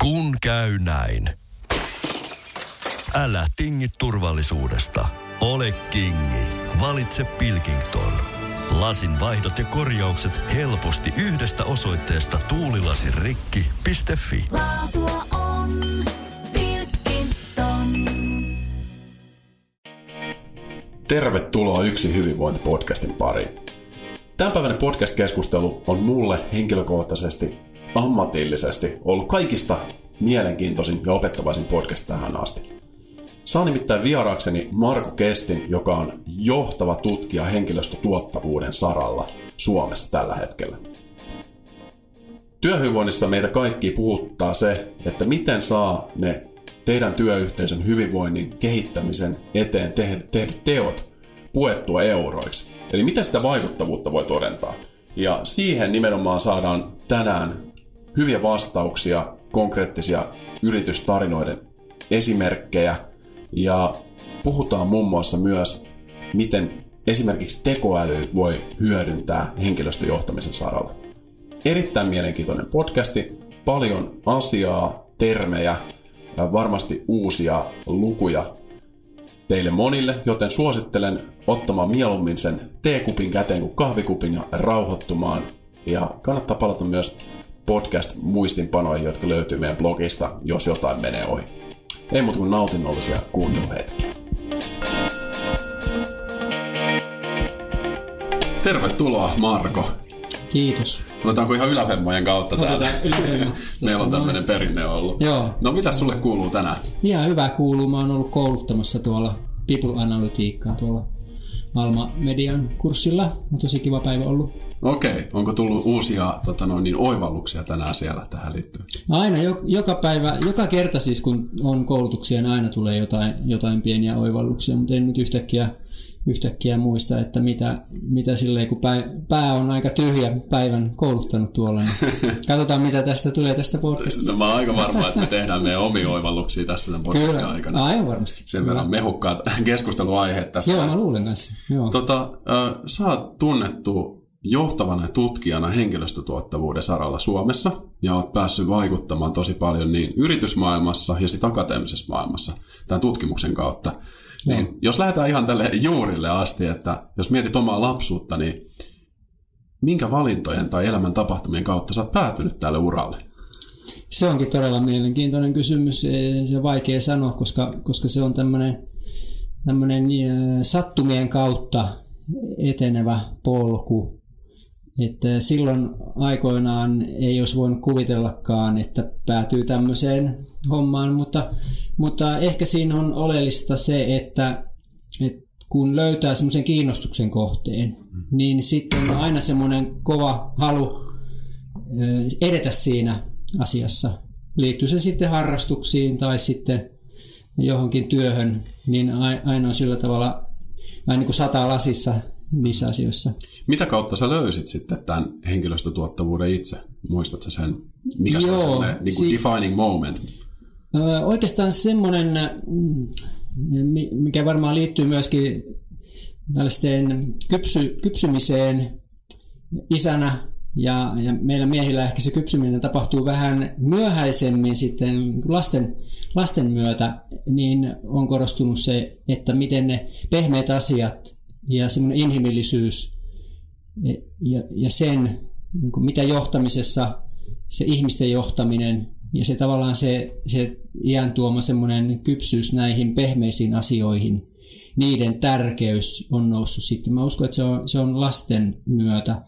Kun käy näin. Älä tingi turvallisuudesta. Ole kingi. Valitse Pilkington. Lasin vaihdot ja korjaukset helposti yhdestä osoitteesta tuulilasirikki.fi. Laatua on Pilkington. Tervetuloa Yksi hyvinvointi-podcastin pariin. Tämänpäiväinen podcast-keskustelu on mulle henkilökohtaisesti, ammatillisesti ollut kaikista mielenkiintoisin ja opettavaisin podcast tähän asti. Saan nimittäin vieraakseni Marko Kestin, joka on johtava tutkija henkilöstötuottavuuden saralla Suomessa tällä hetkellä. Työhyvinvoinnissa meitä kaikki puhuttaa se, että miten saa ne teidän työyhteisön hyvinvoinnin kehittämisen eteen tehdyt teot puettua euroiksi. Eli miten sitä vaikuttavuutta voi todentaa. Ja siihen nimenomaan saadaan tänään hyviä vastauksia, konkreettisia yritystarinoiden esimerkkejä ja puhutaan muun muassa myös, miten esimerkiksi tekoäly voi hyödyntää henkilöstöjohtamisen saralla. Erittäin mielenkiintoinen podcasti, paljon asiaa, termejä, varmasti uusia lukuja teille monille, joten suosittelen ottamaan mieluummin sen teekupin käteen kuin kahvikupin ja rauhoittumaan. Ja kannattaa palata myös podcast-muistinpanoihin, jotka löytyy meidän blogista, jos jotain menee ohi. Ei muuta kuin nautinnollisia kuunteluhetkiä. Tervetuloa Marko. Kiitos. Otetaanko ihan yläfemmojen kautta täällä? Otetaan yläfemmo. Meillä on tämmöinen perinne ollut. Joo. No mitä sulle kuuluu tänään? Ihan hyvä kuuluu. Mä oon ollut kouluttamassa tuolla People Analytiikkaa tuolla Alma Median kurssilla. On tosi kiva päivä ollut. Okei, onko tullut uusia tota noin, niin oivalluksia tänään siellä tähän liittyen? Aina, jo, joka päivä, joka kerta siis kun on koulutuksia, niin aina tulee jotain, jotain pieniä oivalluksia, mutta en nyt yhtäkkiä, yhtäkkiä muista, että mitä, mitä silleen, kun pää, pää on aika tyhjä päivän kouluttanut tuolla, niin katsotaan mitä tästä tulee tästä podcastista. No mä oon aika varma, että me tehdään meidän omia oivalluksia tässä tämän podcastin Kyllä, aikana. aivan varmasti. Sen verran mehukkaat keskusteluaiheet tässä. Joo, mä luulen kanssa. Joo. Tota, äh, sä oot tunnettu johtavana tutkijana henkilöstötuottavuuden saralla Suomessa ja oot päässyt vaikuttamaan tosi paljon niin yritysmaailmassa ja sitten akateemisessa maailmassa tämän tutkimuksen kautta. Niin, Joo. jos lähdetään ihan tälle juurille asti, että jos mietit omaa lapsuutta, niin minkä valintojen tai elämän tapahtumien kautta sä oot päätynyt tälle uralle? Se onkin todella mielenkiintoinen kysymys. Se on vaikea sanoa, koska, koska se on tämmöinen tämmöinen sattumien kautta etenevä polku. Että silloin aikoinaan ei olisi voinut kuvitellakaan, että päätyy tämmöiseen hommaan, mutta, mutta ehkä siinä on oleellista se, että, että kun löytää semmoisen kiinnostuksen kohteen, niin sitten on aina semmoinen kova halu edetä siinä asiassa. Liittyy se sitten harrastuksiin tai sitten johonkin työhön, niin ai- aina on sillä tavalla vähän niin kuin sataa lasissa niissä asioissa. Mitä kautta sä löysit sitten tämän henkilöstötuottavuuden itse? Muistatko sen, mikä se Joo, on sellainen niin si- defining moment? Ö, Oikeastaan semmoinen, mm, mi- mikä varmaan liittyy myöskin tällaiseen kypsy, kypsymiseen isänä ja, ja meillä miehillä ehkä se kypsyminen tapahtuu vähän myöhäisemmin sitten lasten, lasten myötä, niin on korostunut se, että miten ne pehmeät asiat ja semmoinen inhimillisyys ja, ja sen, niin kuin mitä johtamisessa se ihmisten johtaminen ja se tavallaan se, se iän tuoma semmoinen kypsyys näihin pehmeisiin asioihin, niiden tärkeys on noussut sitten. Mä uskon, että se on, se on lasten myötä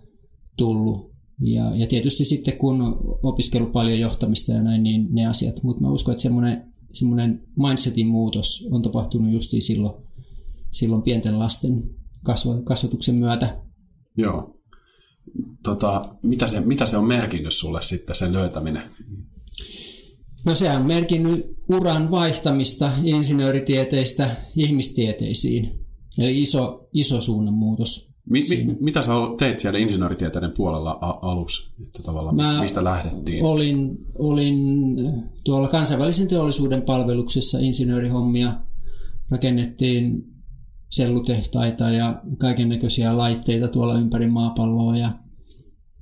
tullut. Ja, ja tietysti sitten kun opiskellut paljon johtamista ja näin, niin ne asiat. Mutta mä uskon, että semmoinen, semmoinen mindsetin muutos on tapahtunut justiin silloin, silloin pienten lasten kasvatuksen myötä. Joo. Tota, mitä, se, mitä se on merkinnyt sulle sitten, sen löytäminen? No se on merkinnyt uran vaihtamista insinööritieteistä ihmistieteisiin. Eli iso, iso suunnanmuutos. Mi, mi, mitä sä teit siellä insinööritieteiden puolella a- aluksi? Että tavallaan mistä, Mä mistä lähdettiin? Olin, olin tuolla kansainvälisen teollisuuden palveluksessa insinöörihommia. Rakennettiin sellutehtaita ja kaiken näköisiä laitteita tuolla ympäri maapalloa ja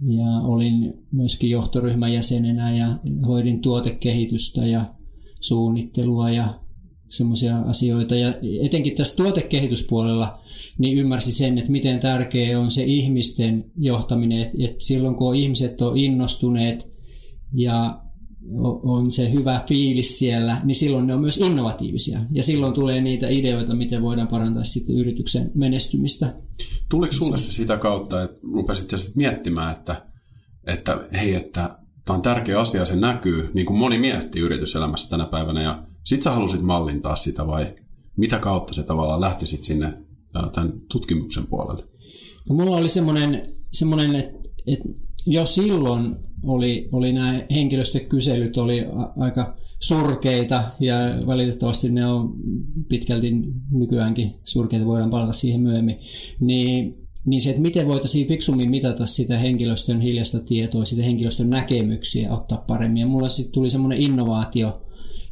ja olin myöskin johtoryhmän jäsenenä ja hoidin tuotekehitystä ja suunnittelua ja semmoisia asioita. Ja etenkin tässä tuotekehityspuolella niin ymmärsi sen, että miten tärkeä on se ihmisten johtaminen, että silloin kun ihmiset on innostuneet ja on se hyvä fiilis siellä, niin silloin ne on myös innovatiivisia. Ja silloin tulee niitä ideoita, miten voidaan parantaa sitten yrityksen menestymistä. Tuliko sulle se sitä kautta, että rupesit sitten miettimään, että, että hei, että tämä on tärkeä asia, se näkyy, niin kuin moni miettii yrityselämässä tänä päivänä, ja sit sä halusit mallintaa sitä, vai mitä kautta se tavallaan lähti sit sinne tämän tutkimuksen puolelle? No, mulla oli semmoinen, semmoinen että, että jo silloin oli, oli nämä henkilöstökyselyt oli aika surkeita ja valitettavasti ne on pitkälti nykyäänkin surkeita, voidaan palata siihen myöhemmin, niin, niin se, että miten voitaisiin fiksummin mitata sitä henkilöstön hiljaista tietoa, sitä henkilöstön näkemyksiä ottaa paremmin. Ja mulla sitten tuli semmoinen innovaatio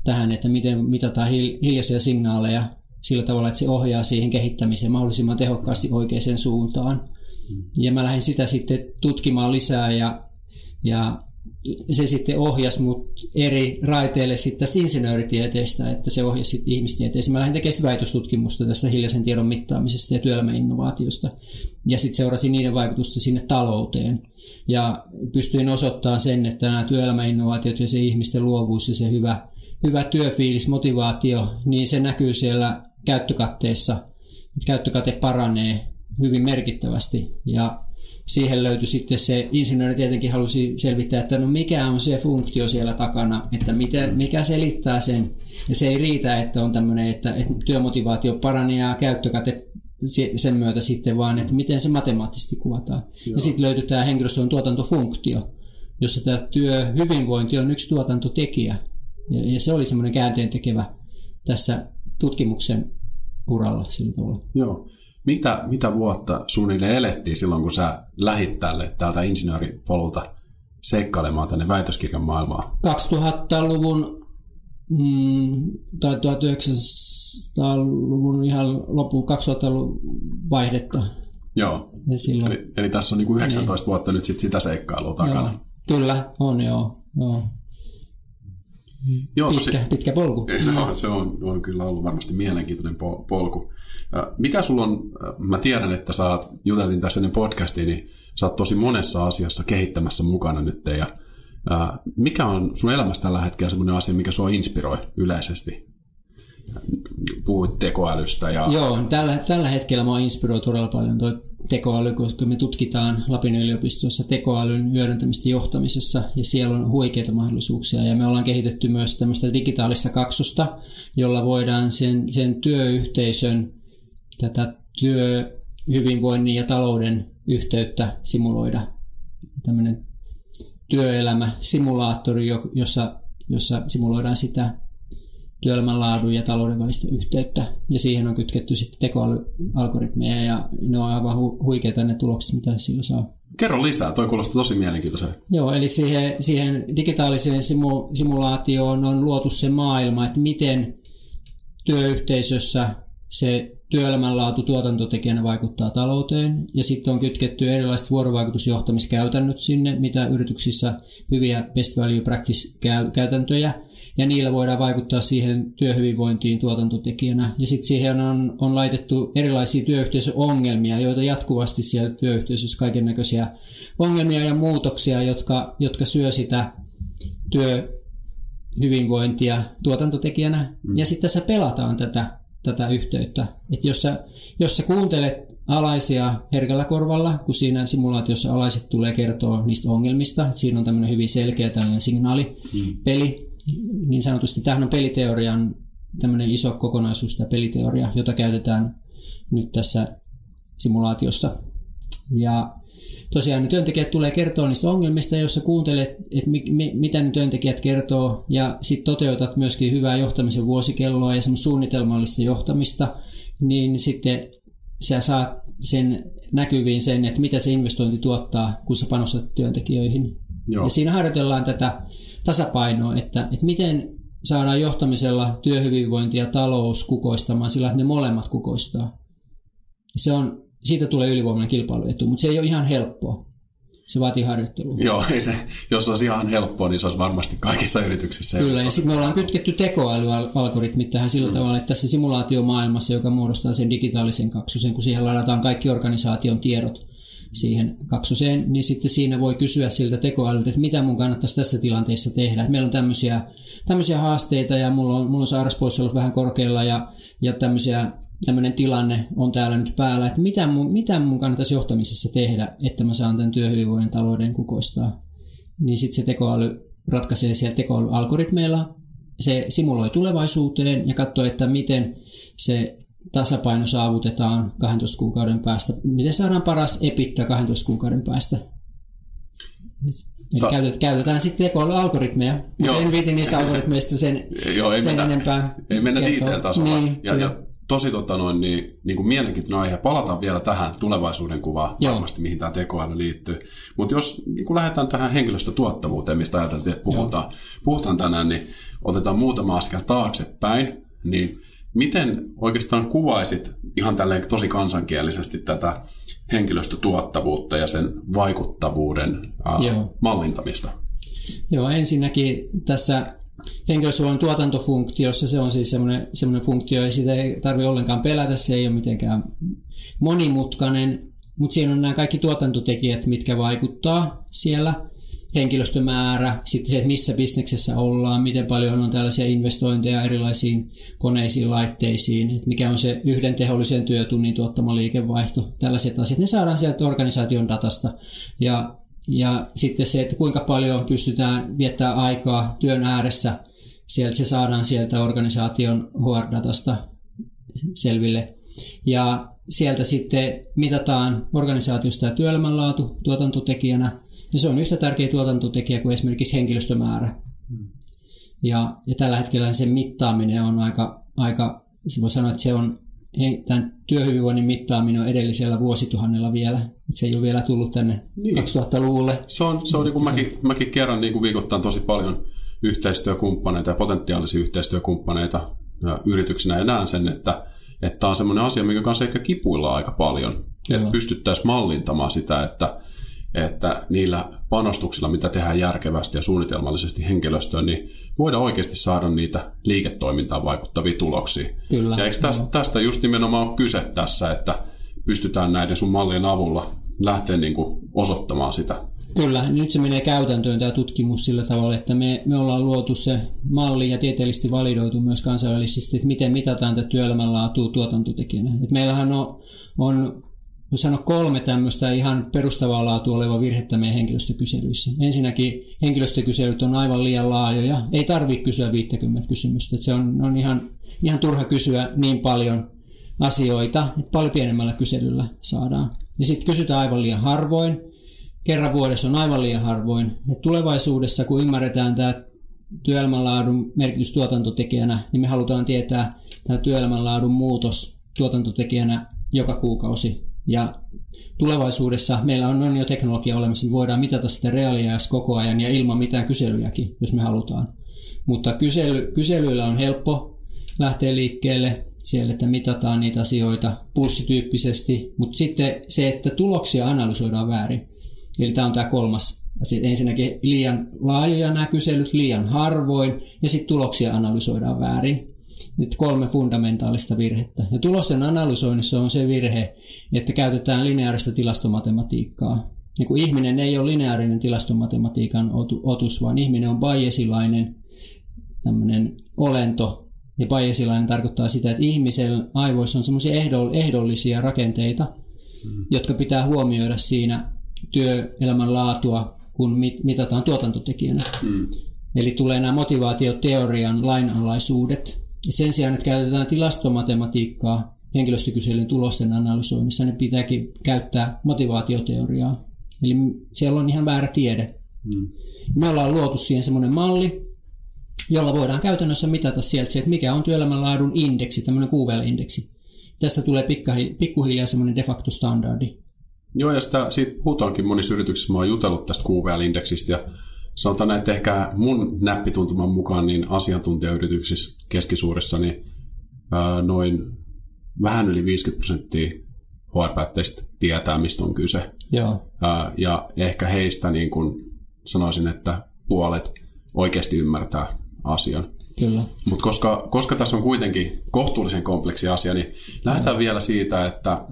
tähän, että miten mitataan hiljaisia signaaleja sillä tavalla, että se ohjaa siihen kehittämiseen mahdollisimman tehokkaasti oikeaan suuntaan. Ja mä lähdin sitä sitten tutkimaan lisää ja, ja se sitten ohjasi mut eri raiteille sitten tästä insinööritieteestä, että se ohjasi sitten ihmistieteeseen. Mä lähdin tekemään väitöstutkimusta tästä hiljaisen tiedon mittaamisesta ja työelämäinnovaatiosta. Ja sitten seurasin niiden vaikutusta sinne talouteen. Ja pystyin osoittamaan sen, että nämä työelämäinnovaatiot ja se ihmisten luovuus ja se hyvä, hyvä työfiilis, motivaatio, niin se näkyy siellä käyttökatteessa. Käyttökate paranee hyvin merkittävästi ja siihen löytyi sitten se, insinööri tietenkin halusi selvittää, että no mikä on se funktio siellä takana, että mitä, mikä selittää sen. Ja se ei riitä, että on tämmöinen, että, että työmotivaatio paranee ja käyttökate sen myötä sitten, vaan että miten se matemaattisesti kuvataan. Joo. Ja sitten löytyy tämä henkilöstön tuotantofunktio, jossa tämä työ hyvinvointi on yksi tuotantotekijä. Ja, ja se oli semmoinen käänteen tekevä tässä tutkimuksen uralla sillä tavalla. Joo. Mitä, mitä vuotta suunnilleen elettiin silloin, kun sä lähit tälle täältä insinööripolulta seikkailemaan tänne väitöskirjan maailmaan? 2000-luvun mm, tai 1900-luvun ihan lopun 2000-luvun vaihdetta. Joo, silloin... eli, eli tässä on niin kuin 19 niin. vuotta nyt sit sitä seikkailua takana. Joo, kyllä, on joo. joo. Joo, pitkä, tosi, pitkä polku. Se, on, se on, on kyllä ollut varmasti mielenkiintoinen polku. Mikä sulla on, mä tiedän, että sä oot, juteltiin tässä ennen podcastiin, niin sä oot tosi monessa asiassa kehittämässä mukana nyt. Ja, mikä on sun elämässä tällä hetkellä semmoinen asia, mikä sua inspiroi yleisesti? Puhuit tekoälystä. Ja... Joo, tällä, tällä hetkellä mua inspiroi todella paljon tuo tekoäly, koska me tutkitaan Lapin yliopistossa tekoälyn hyödyntämistä johtamisessa ja siellä on huikeita mahdollisuuksia ja me ollaan kehitetty myös tämmöistä digitaalista kaksosta, jolla voidaan sen, sen työyhteisön tätä työhyvinvoinnin ja talouden yhteyttä simuloida. Tämmöinen työelämä simulaattori, jossa, jossa simuloidaan sitä työelämän laadun ja talouden välistä yhteyttä. Ja siihen on kytketty sitten tekoälyalgoritmeja ja ne on aivan hu- huikeita ne tulokset, mitä sillä saa. Kerro lisää, toi kuulostaa tosi mielenkiintoisen. Joo, eli siihen, siihen digitaaliseen simu- simulaatioon on luotu se maailma, että miten työyhteisössä se työelämänlaatu tuotantotekijänä vaikuttaa talouteen ja sitten on kytketty erilaiset vuorovaikutusjohtamiskäytännöt sinne, mitä yrityksissä hyviä best value practice käytäntöjä ja niillä voidaan vaikuttaa siihen työhyvinvointiin tuotantotekijänä. Ja sitten siihen on, on laitettu erilaisia työyhteisöongelmia, joita jatkuvasti siellä työyhteisössä kaiken näköisiä ongelmia ja muutoksia, jotka, jotka syö sitä työhyvinvointia tuotantotekijänä. Mm. Ja sitten tässä pelataan tätä, tätä yhteyttä. Että jos sä, jos sä kuuntelet alaisia herkällä korvalla, kun siinä simulaatiossa alaiset tulee kertoa niistä ongelmista, siinä on tämmöinen hyvin selkeä tällainen signaalipeli, mm niin sanotusti tähän on peliteorian tämmöinen iso kokonaisuus, tämä peliteoria, jota käytetään nyt tässä simulaatiossa. Ja tosiaan ne työntekijät tulee kertoa niistä ongelmista, jos kuuntelet, että mi, mi, mitä ne työntekijät kertoo, ja sitten toteutat myöskin hyvää johtamisen vuosikelloa ja semmoista suunnitelmallista johtamista, niin sitten sä saat sen näkyviin sen, että mitä se investointi tuottaa, kun sä panostat työntekijöihin. Joo. Ja siinä harjoitellaan tätä tasapainoa, että, että miten saadaan johtamisella työhyvinvointi ja talous kukoistamaan sillä, että ne molemmat kukoistaa. Se on, siitä tulee ylivoimainen kilpailuetu, mutta se ei ole ihan helppoa. Se vaatii harjoittelua. Joo, ei se, jos se olisi ihan helppoa, niin se olisi varmasti kaikissa yrityksissä. Kyllä, ja sitten me ollaan kytketty tekoälyalgoritmit tähän sillä mm. tavalla, että tässä simulaatiomaailmassa, joka muodostaa sen digitaalisen kaksosen, kun siihen ladataan kaikki organisaation tiedot siihen kaksoseen, niin sitten siinä voi kysyä siltä tekoälyltä, että mitä mun kannattaisi tässä tilanteessa tehdä. Meillä on tämmöisiä, tämmöisiä haasteita ja mulla on, mulla on sairauspoissaolot vähän korkealla ja, ja tämmöisiä tämmöinen tilanne on täällä nyt päällä, että mitä mun, mitä mun kannattaisi johtamisessa tehdä, että mä saan tämän työhyvinvoinnin talouden kukoistaa. Niin sitten se tekoäly ratkaisee siellä tekoälyalgoritmeilla, se simuloi tulevaisuuteen ja katsoo, että miten se tasapaino saavutetaan 12 kuukauden päästä. Miten saadaan paras epittä 12 kuukauden päästä? Eli Ta- käytetään, käytetään sitten tekoälyalgoritmeja, mutta en viiti niistä algoritmeista sen, Joo, ei sen mennä, enempää. Ei mennä detail-tasolla. Niin, ja, ja tosi tota noin, niin, niin kuin mielenkiintoinen aihe. Palataan vielä tähän tulevaisuuden kuvaan Joo. varmasti, mihin tämä tekoäly liittyy. Mutta jos niin kun lähdetään tähän henkilöstötuottavuuteen, mistä ajateltiin, että puhutaan, puhutaan tänään, niin otetaan muutama askel taaksepäin. Niin miten oikeastaan kuvaisit ihan tälleen tosi kansankielisesti tätä henkilöstötuottavuutta ja sen vaikuttavuuden ää, Joo. mallintamista? Joo, ensinnäkin tässä henkilöstövoiman tuotantofunktiossa se on siis semmoinen, semmoinen funktio, ja sitä ei tarvitse ollenkaan pelätä, se ei ole mitenkään monimutkainen, mutta siinä on nämä kaikki tuotantotekijät, mitkä vaikuttaa siellä, henkilöstömäärä, sitten se, että missä bisneksessä ollaan, miten paljon on tällaisia investointeja erilaisiin koneisiin, laitteisiin, että mikä on se yhden tehollisen työtunnin tuottama liikevaihto, tällaiset asiat, ne saadaan sieltä organisaation datasta. Ja, ja sitten se, että kuinka paljon pystytään viettää aikaa työn ääressä, sieltä se saadaan sieltä organisaation HR-datasta selville. Ja sieltä sitten mitataan organisaatiosta ja työelämänlaatu tuotantotekijänä, ja se on yhtä tärkeä tuotantotekijä kuin esimerkiksi henkilöstömäärä. Ja, ja tällä hetkellä sen mittaaminen on aika, aika se voi sanoa, että se on, tämän työhyvinvoinnin mittaaminen on edellisellä vuosituhannella vielä. Se ei ole vielä tullut tänne Niin. 2000-luvulle. Se on, se on niin kuin mäkin, mäkin kerran niin kuin viikoittain tosi paljon yhteistyökumppaneita ja potentiaalisia yhteistyökumppaneita ja yrityksinä ja näen sen, että että tämä on semmoinen asia, minkä kanssa ehkä kipuillaan aika paljon. Joo. Että pystyttäisiin mallintamaan sitä, että, että niillä panostuksilla, mitä tehdään järkevästi ja suunnitelmallisesti henkilöstöön, niin voidaan oikeasti saada niitä liiketoimintaan vaikuttavia tuloksia. Kyllä, Ja eikö tästä, tästä just nimenomaan ole kyse tässä, että pystytään näiden sun mallien avulla lähteä niin kuin osoittamaan sitä Kyllä, nyt se menee käytäntöön tämä tutkimus sillä tavalla, että me, me ollaan luotu se malli ja tieteellisesti validoitu myös kansainvälisesti, että miten mitataan tätä työelämän laatua tuotantotekijänä. Et meillähän on, on voisi sanoa kolme tämmöistä ihan perustavaa laatua oleva virhettä meidän henkilöstökyselyissä. Ensinnäkin henkilöstökyselyt on aivan liian laajoja. Ei tarvitse kysyä 50 kysymystä. Se on, on ihan, ihan turha kysyä niin paljon asioita, että paljon pienemmällä kyselyllä saadaan. Ja sitten kysytään aivan liian harvoin. Kerran vuodessa on aivan liian harvoin. Ja tulevaisuudessa, kun ymmärretään tämä työelämänlaadun merkitys tuotantotekijänä, niin me halutaan tietää tämä työelämänlaadun muutos tuotantotekijänä joka kuukausi. Ja tulevaisuudessa meillä on, on jo teknologia olemassa, niin voidaan mitata sitä reaaliajassa koko ajan ja ilman mitään kyselyjäkin, jos me halutaan. Mutta kysely, kyselyillä on helppo lähteä liikkeelle siellä, että mitataan niitä asioita pulssityyppisesti, mutta sitten se, että tuloksia analysoidaan väärin. Eli tämä on tämä kolmas asia. Ensinnäkin liian laajoja nämä kyselyt, liian harvoin, ja sitten tuloksia analysoidaan väärin. Nyt kolme fundamentaalista virhettä. Ja tulosten analysoinnissa on se virhe, että käytetään lineaarista tilastomatematiikkaa. Ja kun ihminen ei ole lineaarinen tilastomatematiikan otu- otus, vaan ihminen on bayesilainen tämmöinen olento. Ja bayesilainen tarkoittaa sitä, että ihmisen aivoissa on semmoisia ehdollisia rakenteita, mm. jotka pitää huomioida siinä työelämän laatua, kun mit- mitataan tuotantotekijänä. Mm. Eli tulee nämä motivaatioteorian lainalaisuudet. Ja sen sijaan, että käytetään tilastomatematiikkaa henkilöstökyselyn tulosten analysoinnissa, niin pitääkin käyttää motivaatioteoriaa. Eli siellä on ihan väärä tiede. Mm. Me ollaan luotu siihen semmoinen malli, jolla voidaan käytännössä mitata sieltä se, että mikä on työelämänlaadun indeksi, tämmöinen QVL-indeksi. Tästä tulee pikkuhiljaa semmoinen de facto standardi. Joo, ja sitä, siitä puhutaankin monissa yrityksissä. Mä oon jutellut tästä QVL-indeksistä ja sanotaan, että ehkä mun näppituntuman mukaan niin asiantuntijayrityksissä keskisuurissa niin noin vähän yli 50 prosenttia HR-päättäjistä tietää, mistä on kyse. Joo. Ja ehkä heistä niin kuin sanoisin, että puolet oikeasti ymmärtää asian. Kyllä. Mutta koska, koska tässä on kuitenkin kohtuullisen kompleksi asia, niin lähdetään mm. vielä siitä, että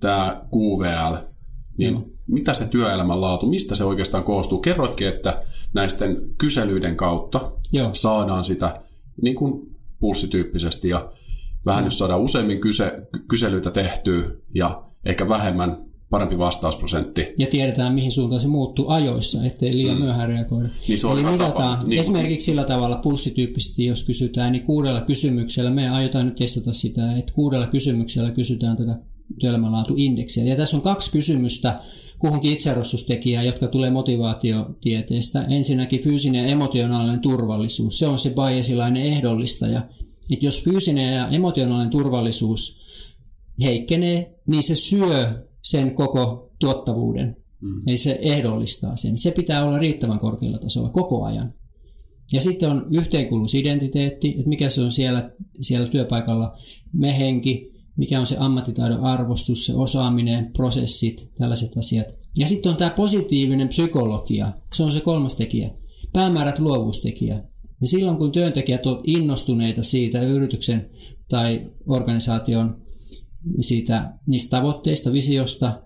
tämä QVL, niin mm. Mitä se työelämän laatu, mistä se oikeastaan koostuu? Kerroitkin, että näisten kyselyiden kautta Joo. saadaan sitä niin kuin pulssityyppisesti ja vähän jos saadaan useammin kyse, kyselyitä tehtyä ja ehkä vähemmän parempi vastausprosentti. Ja tiedetään, mihin suuntaan se muuttuu ajoissa, ettei liian mm. myöhään reagoida. Niin se on Eli mitataan. Niin esimerkiksi sillä tavalla pulssityyppisesti, jos kysytään, niin kuudella kysymyksellä, me aiotaan nyt testata sitä, että kuudella kysymyksellä kysytään tätä työelämänlaatuindeksiä. Ja tässä on kaksi kysymystä kuhunkin itsearvostustekijään, jotka tulee motivaatiotieteestä. Ensinnäkin fyysinen ja emotionaalinen turvallisuus. Se on se Bayesilainen ehdollistaja. Että jos fyysinen ja emotionaalinen turvallisuus heikkenee, niin se syö sen koko tuottavuuden. Mm. Eli se ehdollistaa sen. Se pitää olla riittävän korkealla tasolla koko ajan. Ja sitten on yhteenkuuluvuusidentiteetti, että mikä se on siellä, siellä työpaikalla, me henki, mikä on se ammattitaidon arvostus, se osaaminen, prosessit, tällaiset asiat. Ja sitten on tämä positiivinen psykologia, se on se kolmas tekijä. Päämäärät luovuustekijä. Ja silloin kun työntekijät ovat innostuneita siitä yrityksen tai organisaation siitä, niistä tavoitteista, visiosta,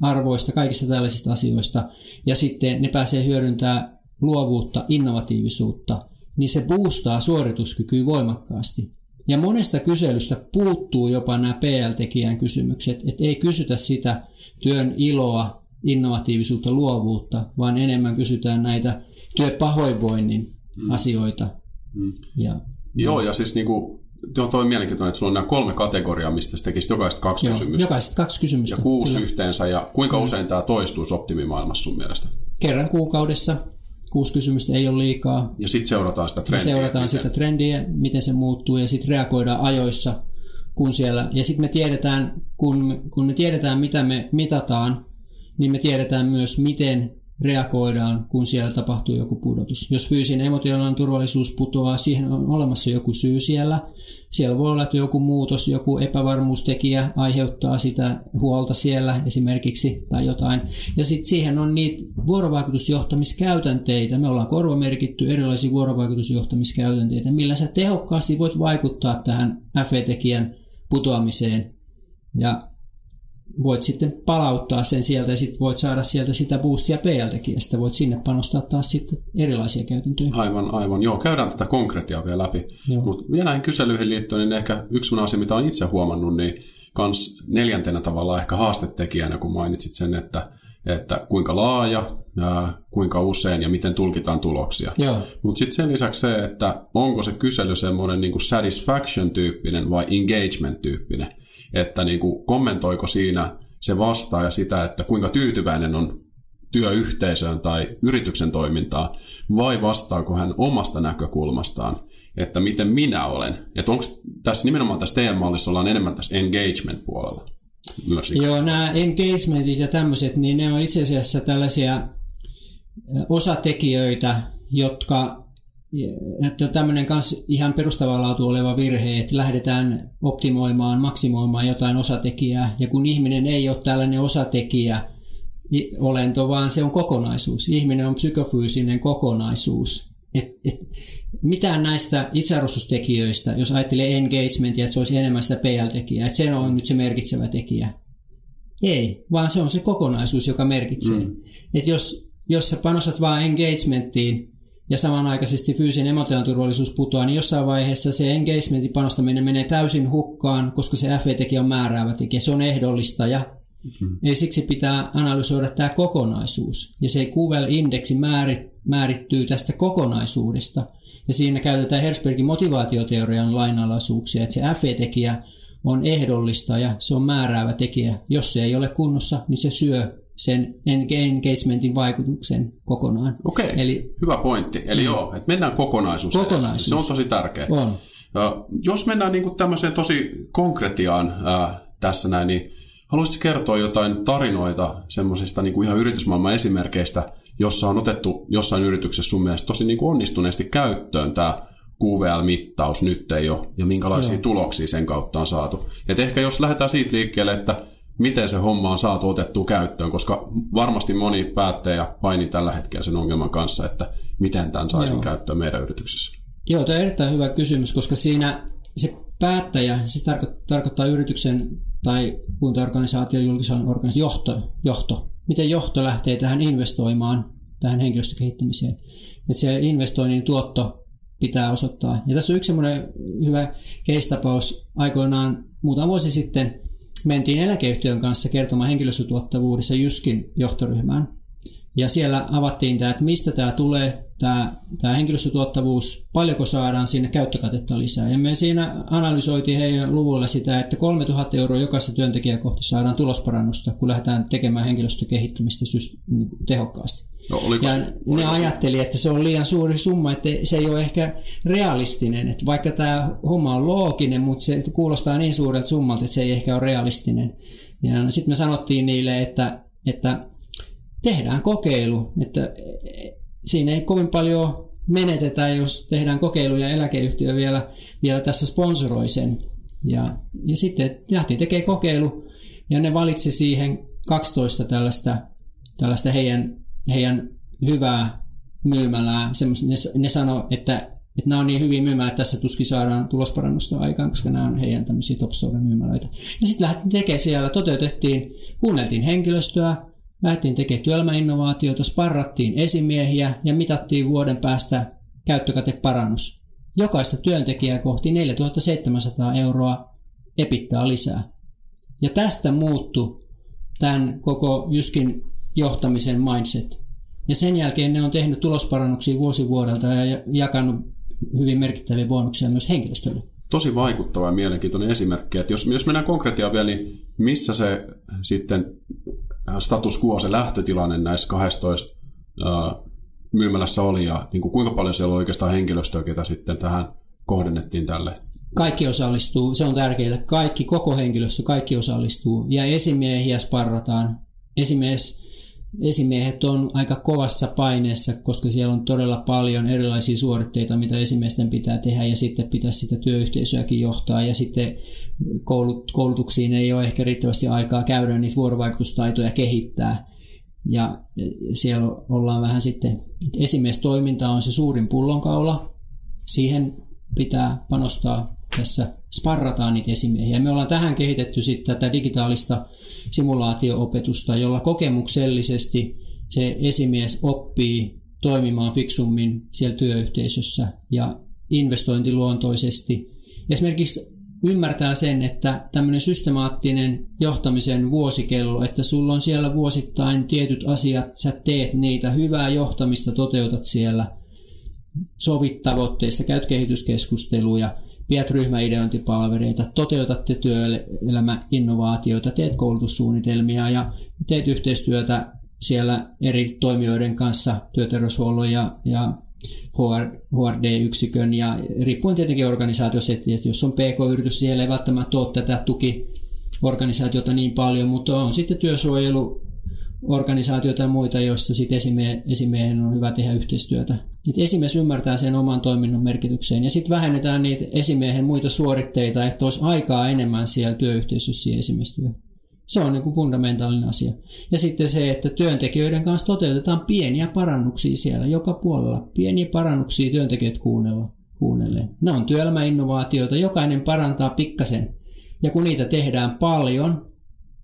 arvoista, kaikista tällaisista asioista, ja sitten ne pääsee hyödyntämään luovuutta, innovatiivisuutta, niin se boostaa suorituskykyä voimakkaasti. Ja monesta kyselystä puuttuu jopa nämä PL-tekijän kysymykset, että ei kysytä sitä työn iloa, innovatiivisuutta, luovuutta, vaan enemmän kysytään näitä työpahoinvoinnin mm. asioita. Mm. Ja, Joo, ja siis niin kuin, tuo on toi mielenkiintoinen, että sulla on nämä kolme kategoriaa, mistä sä tekisit jokaista kaksi joo, kysymystä. jokaiset kaksi kysymystä. Ja kuusi Kyllä. yhteensä, ja kuinka usein tämä toistuisi optimimaailmassa sun mielestä? Kerran kuukaudessa kuusi kysymystä ei ole liikaa. Ja sitten seurataan sitä Me trendiä. seurataan miten- sitä trendiä, miten se muuttuu ja sitten reagoidaan ajoissa, kun siellä, ja sitten me tiedetään, kun kun me tiedetään, mitä me mitataan, niin me tiedetään myös, miten reagoidaan, kun siellä tapahtuu joku pudotus. Jos fyysinen emotionaalinen turvallisuus putoaa, siihen on olemassa joku syy siellä. Siellä voi olla, että joku muutos, joku epävarmuustekijä aiheuttaa sitä huolta siellä esimerkiksi tai jotain. Ja sitten siihen on niitä vuorovaikutusjohtamiskäytänteitä. Me ollaan korvamerkitty erilaisia vuorovaikutusjohtamiskäytänteitä, millä sä tehokkaasti voit vaikuttaa tähän FE-tekijän putoamiseen. Ja voit sitten palauttaa sen sieltä ja sitten voit saada sieltä sitä boostia PL-tekijästä. Voit sinne panostaa taas sitten erilaisia käytäntöjä. Aivan, aivan. Joo, käydään tätä konkretiaa vielä läpi. Mutta vielä näihin kyselyihin liittyen, niin ehkä yksi asia, mitä olen itse huomannut, niin kans neljäntenä tavalla ehkä haastetekijänä, kun mainitsit sen, että, että kuinka laaja, ää, kuinka usein ja miten tulkitaan tuloksia. Mutta sitten sen lisäksi se, että onko se kysely semmoinen niin satisfaction-tyyppinen vai engagement-tyyppinen. Että niin kuin kommentoiko siinä se vastaaja sitä, että kuinka tyytyväinen on työyhteisöön tai yrityksen toimintaan, vai vastaako hän omasta näkökulmastaan, että miten minä olen. Että onko tässä nimenomaan tässä teidän mallissa ollaan enemmän tässä engagement-puolella myös. Joo, nämä engagementit ja tämmöiset, niin ne on itse asiassa tällaisia osatekijöitä, jotka, että on tämmöinen kanssa ihan perustavaa laatu oleva virhe, että lähdetään optimoimaan, maksimoimaan jotain osatekijää, ja kun ihminen ei ole tällainen osatekijä, i- olento, vaan se on kokonaisuus. Ihminen on psykofyysinen kokonaisuus. Et, et, mitään näistä itsearvostustekijöistä, jos ajattelee engagementia, että se olisi enemmän sitä PL-tekijää, että se on nyt se merkitsevä tekijä. Ei, vaan se on se kokonaisuus, joka merkitsee. Mm. Että jos, jos sä panostat vaan engagementtiin ja samanaikaisesti fyysinen emotionaalinen turvallisuus putoaa, niin jossain vaiheessa se engagementin panostaminen menee täysin hukkaan, koska se FE-tekijä on määräävä tekijä, se on ehdollista ja Mm-hmm. Eli siksi pitää analysoida tämä kokonaisuus. Ja se QVL-indeksi määrit, määrittyy tästä kokonaisuudesta. Ja siinä käytetään Herzbergin motivaatioteorian lainalaisuuksia, että se FE-tekijä on ehdollista ja se on määräävä tekijä. Jos se ei ole kunnossa, niin se syö sen engagementin vaikutuksen kokonaan. Okei, Eli hyvä pointti. Eli mm. joo, että mennään kokonaisuus. Kokonaisuus. Se on tosi tärkeä. on. Ja jos mennään niin tämmöiseen tosi konkretiaan ää, tässä näin, niin haluaisitko kertoa jotain tarinoita semmoisista niin ihan yritysmaailman esimerkkeistä, jossa on otettu jossain yrityksessä sun mielestä tosi niin kuin onnistuneesti käyttöön tämä QVL-mittaus nyt ei ole, ja minkälaisia Joo. tuloksia sen kautta on saatu. Et ehkä jos lähdetään siitä liikkeelle, että miten se homma on saatu otettua käyttöön, koska varmasti moni päättäjä paini tällä hetkellä sen ongelman kanssa, että miten tämän saisin Joo. käyttöön meidän yrityksessä. Joo, tämä on erittäin hyvä kysymys, koska siinä se päättäjä, siis tarko- tarkoittaa yrityksen tai kuntaorganisaation, julkisen organisaation johto, johto. Miten johto lähtee tähän investoimaan, tähän henkilöstökehittämiseen. Että se investoinnin tuotto pitää osoittaa. Ja tässä on yksi semmoinen hyvä case-tapaus. Aikoinaan muutama vuosi sitten mentiin eläkeyhtiön kanssa kertomaan henkilöstötuottavuudessa Jyskin johtoryhmään. Ja siellä avattiin tämä, että mistä tämä tulee, tämä, tämä henkilöstötuottavuus, paljonko saadaan sinne käyttökatetta lisää. Ja me siinä analysoitiin heidän luvuilla sitä, että 3000 euroa jokaista työntekijää kohti saadaan tulosparannusta, kun lähdetään tekemään henkilöstökehittämistä syst- niin tehokkaasti. No, oliko Ja se- ne oliko se- ajatteli, että se on liian suuri summa, että se ei ole ehkä realistinen. Että vaikka tämä homma on looginen, mutta se kuulostaa niin suurelta summalta, että se ei ehkä ole realistinen. Ja sitten me sanottiin niille, että, että tehdään kokeilu, että siinä ei kovin paljon menetetä, jos tehdään kokeilu ja eläkeyhtiö vielä, vielä tässä sponsoroi sen. Ja, ja sitten lähti tekemään kokeilu ja ne valitsi siihen 12 tällaista, tällaista heidän, heidän hyvää myymälää. Semmos, ne, ne sanoi, että, että nämä on niin hyvin myymälää, että tässä tuskin saadaan tulosparannusta aikaan, koska nämä on heidän tämmöisiä top myymälöitä. Ja sitten lähdettiin tekemään siellä, toteutettiin, kuunneltiin henkilöstöä, lähdettiin tekemään työelämäinnovaatioita, sparrattiin esimiehiä ja mitattiin vuoden päästä käyttökateparannus. Jokaista työntekijää kohti 4700 euroa epittaa lisää. Ja tästä muuttu tämän koko Jyskin johtamisen mindset. Ja sen jälkeen ne on tehnyt tulosparannuksia vuosi vuodelta ja jakanut hyvin merkittäviä bonuksia myös henkilöstölle. tosi vaikuttava ja mielenkiintoinen esimerkki. Että jos, jos mennään konkretiaan vielä, niin missä se sitten status quo, se lähtötilanne näissä 12 ää, myymälässä oli ja niin kuin kuinka paljon siellä oli oikeastaan henkilöstöä, ketä sitten tähän kohdennettiin tälle? Kaikki osallistuu, se on tärkeää. Kaikki, koko henkilöstö, kaikki osallistuu. Ja esimiehiä sparrataan. Esimies, esimiehet on aika kovassa paineessa, koska siellä on todella paljon erilaisia suoritteita, mitä esimiesten pitää tehdä ja sitten pitäisi sitä työyhteisöäkin johtaa ja sitten koulut, koulutuksiin ei ole ehkä riittävästi aikaa käydä niitä vuorovaikutustaitoja kehittää. Ja siellä ollaan vähän sitten, esimiestoiminta on se suurin pullonkaula. Siihen pitää panostaa tässä sparrataan niitä esimiehiä. Me ollaan tähän kehitetty sitten tätä digitaalista simulaatio-opetusta, jolla kokemuksellisesti se esimies oppii toimimaan fiksummin siellä työyhteisössä ja investointiluontoisesti. Esimerkiksi ymmärtää sen, että tämmöinen systemaattinen johtamisen vuosikello, että sulla on siellä vuosittain tietyt asiat, sä teet niitä, hyvää johtamista toteutat siellä, sovit tavoitteista, käyt kehityskeskusteluja, pidät ryhmäideointipalvereita, toteutatte työelämäinnovaatioita, teet koulutussuunnitelmia ja teet yhteistyötä siellä eri toimijoiden kanssa, työterveyshuollon ja, ja HR, HRD-yksikön ja riippuen tietenkin organisaatiossa, että jos on PK-yritys, siellä ei välttämättä ole tätä tukiorganisaatiota niin paljon, mutta on sitten työsuojelu organisaatioita ja muita, joista sitten esimie- esimiehen on hyvä tehdä yhteistyötä. Et esimies ymmärtää sen oman toiminnon merkitykseen ja sitten vähennetään niitä esimiehen muita suoritteita, että olisi aikaa enemmän siellä työyhteisössä ja esimiestyössä. Se on niin kuin fundamentaalinen asia. Ja sitten se, että työntekijöiden kanssa toteutetaan pieniä parannuksia siellä joka puolella. Pieniä parannuksia työntekijät kuunnella, kuunnelleen. Ne on työelämäinnovaatioita, jokainen parantaa pikkasen. Ja kun niitä tehdään paljon,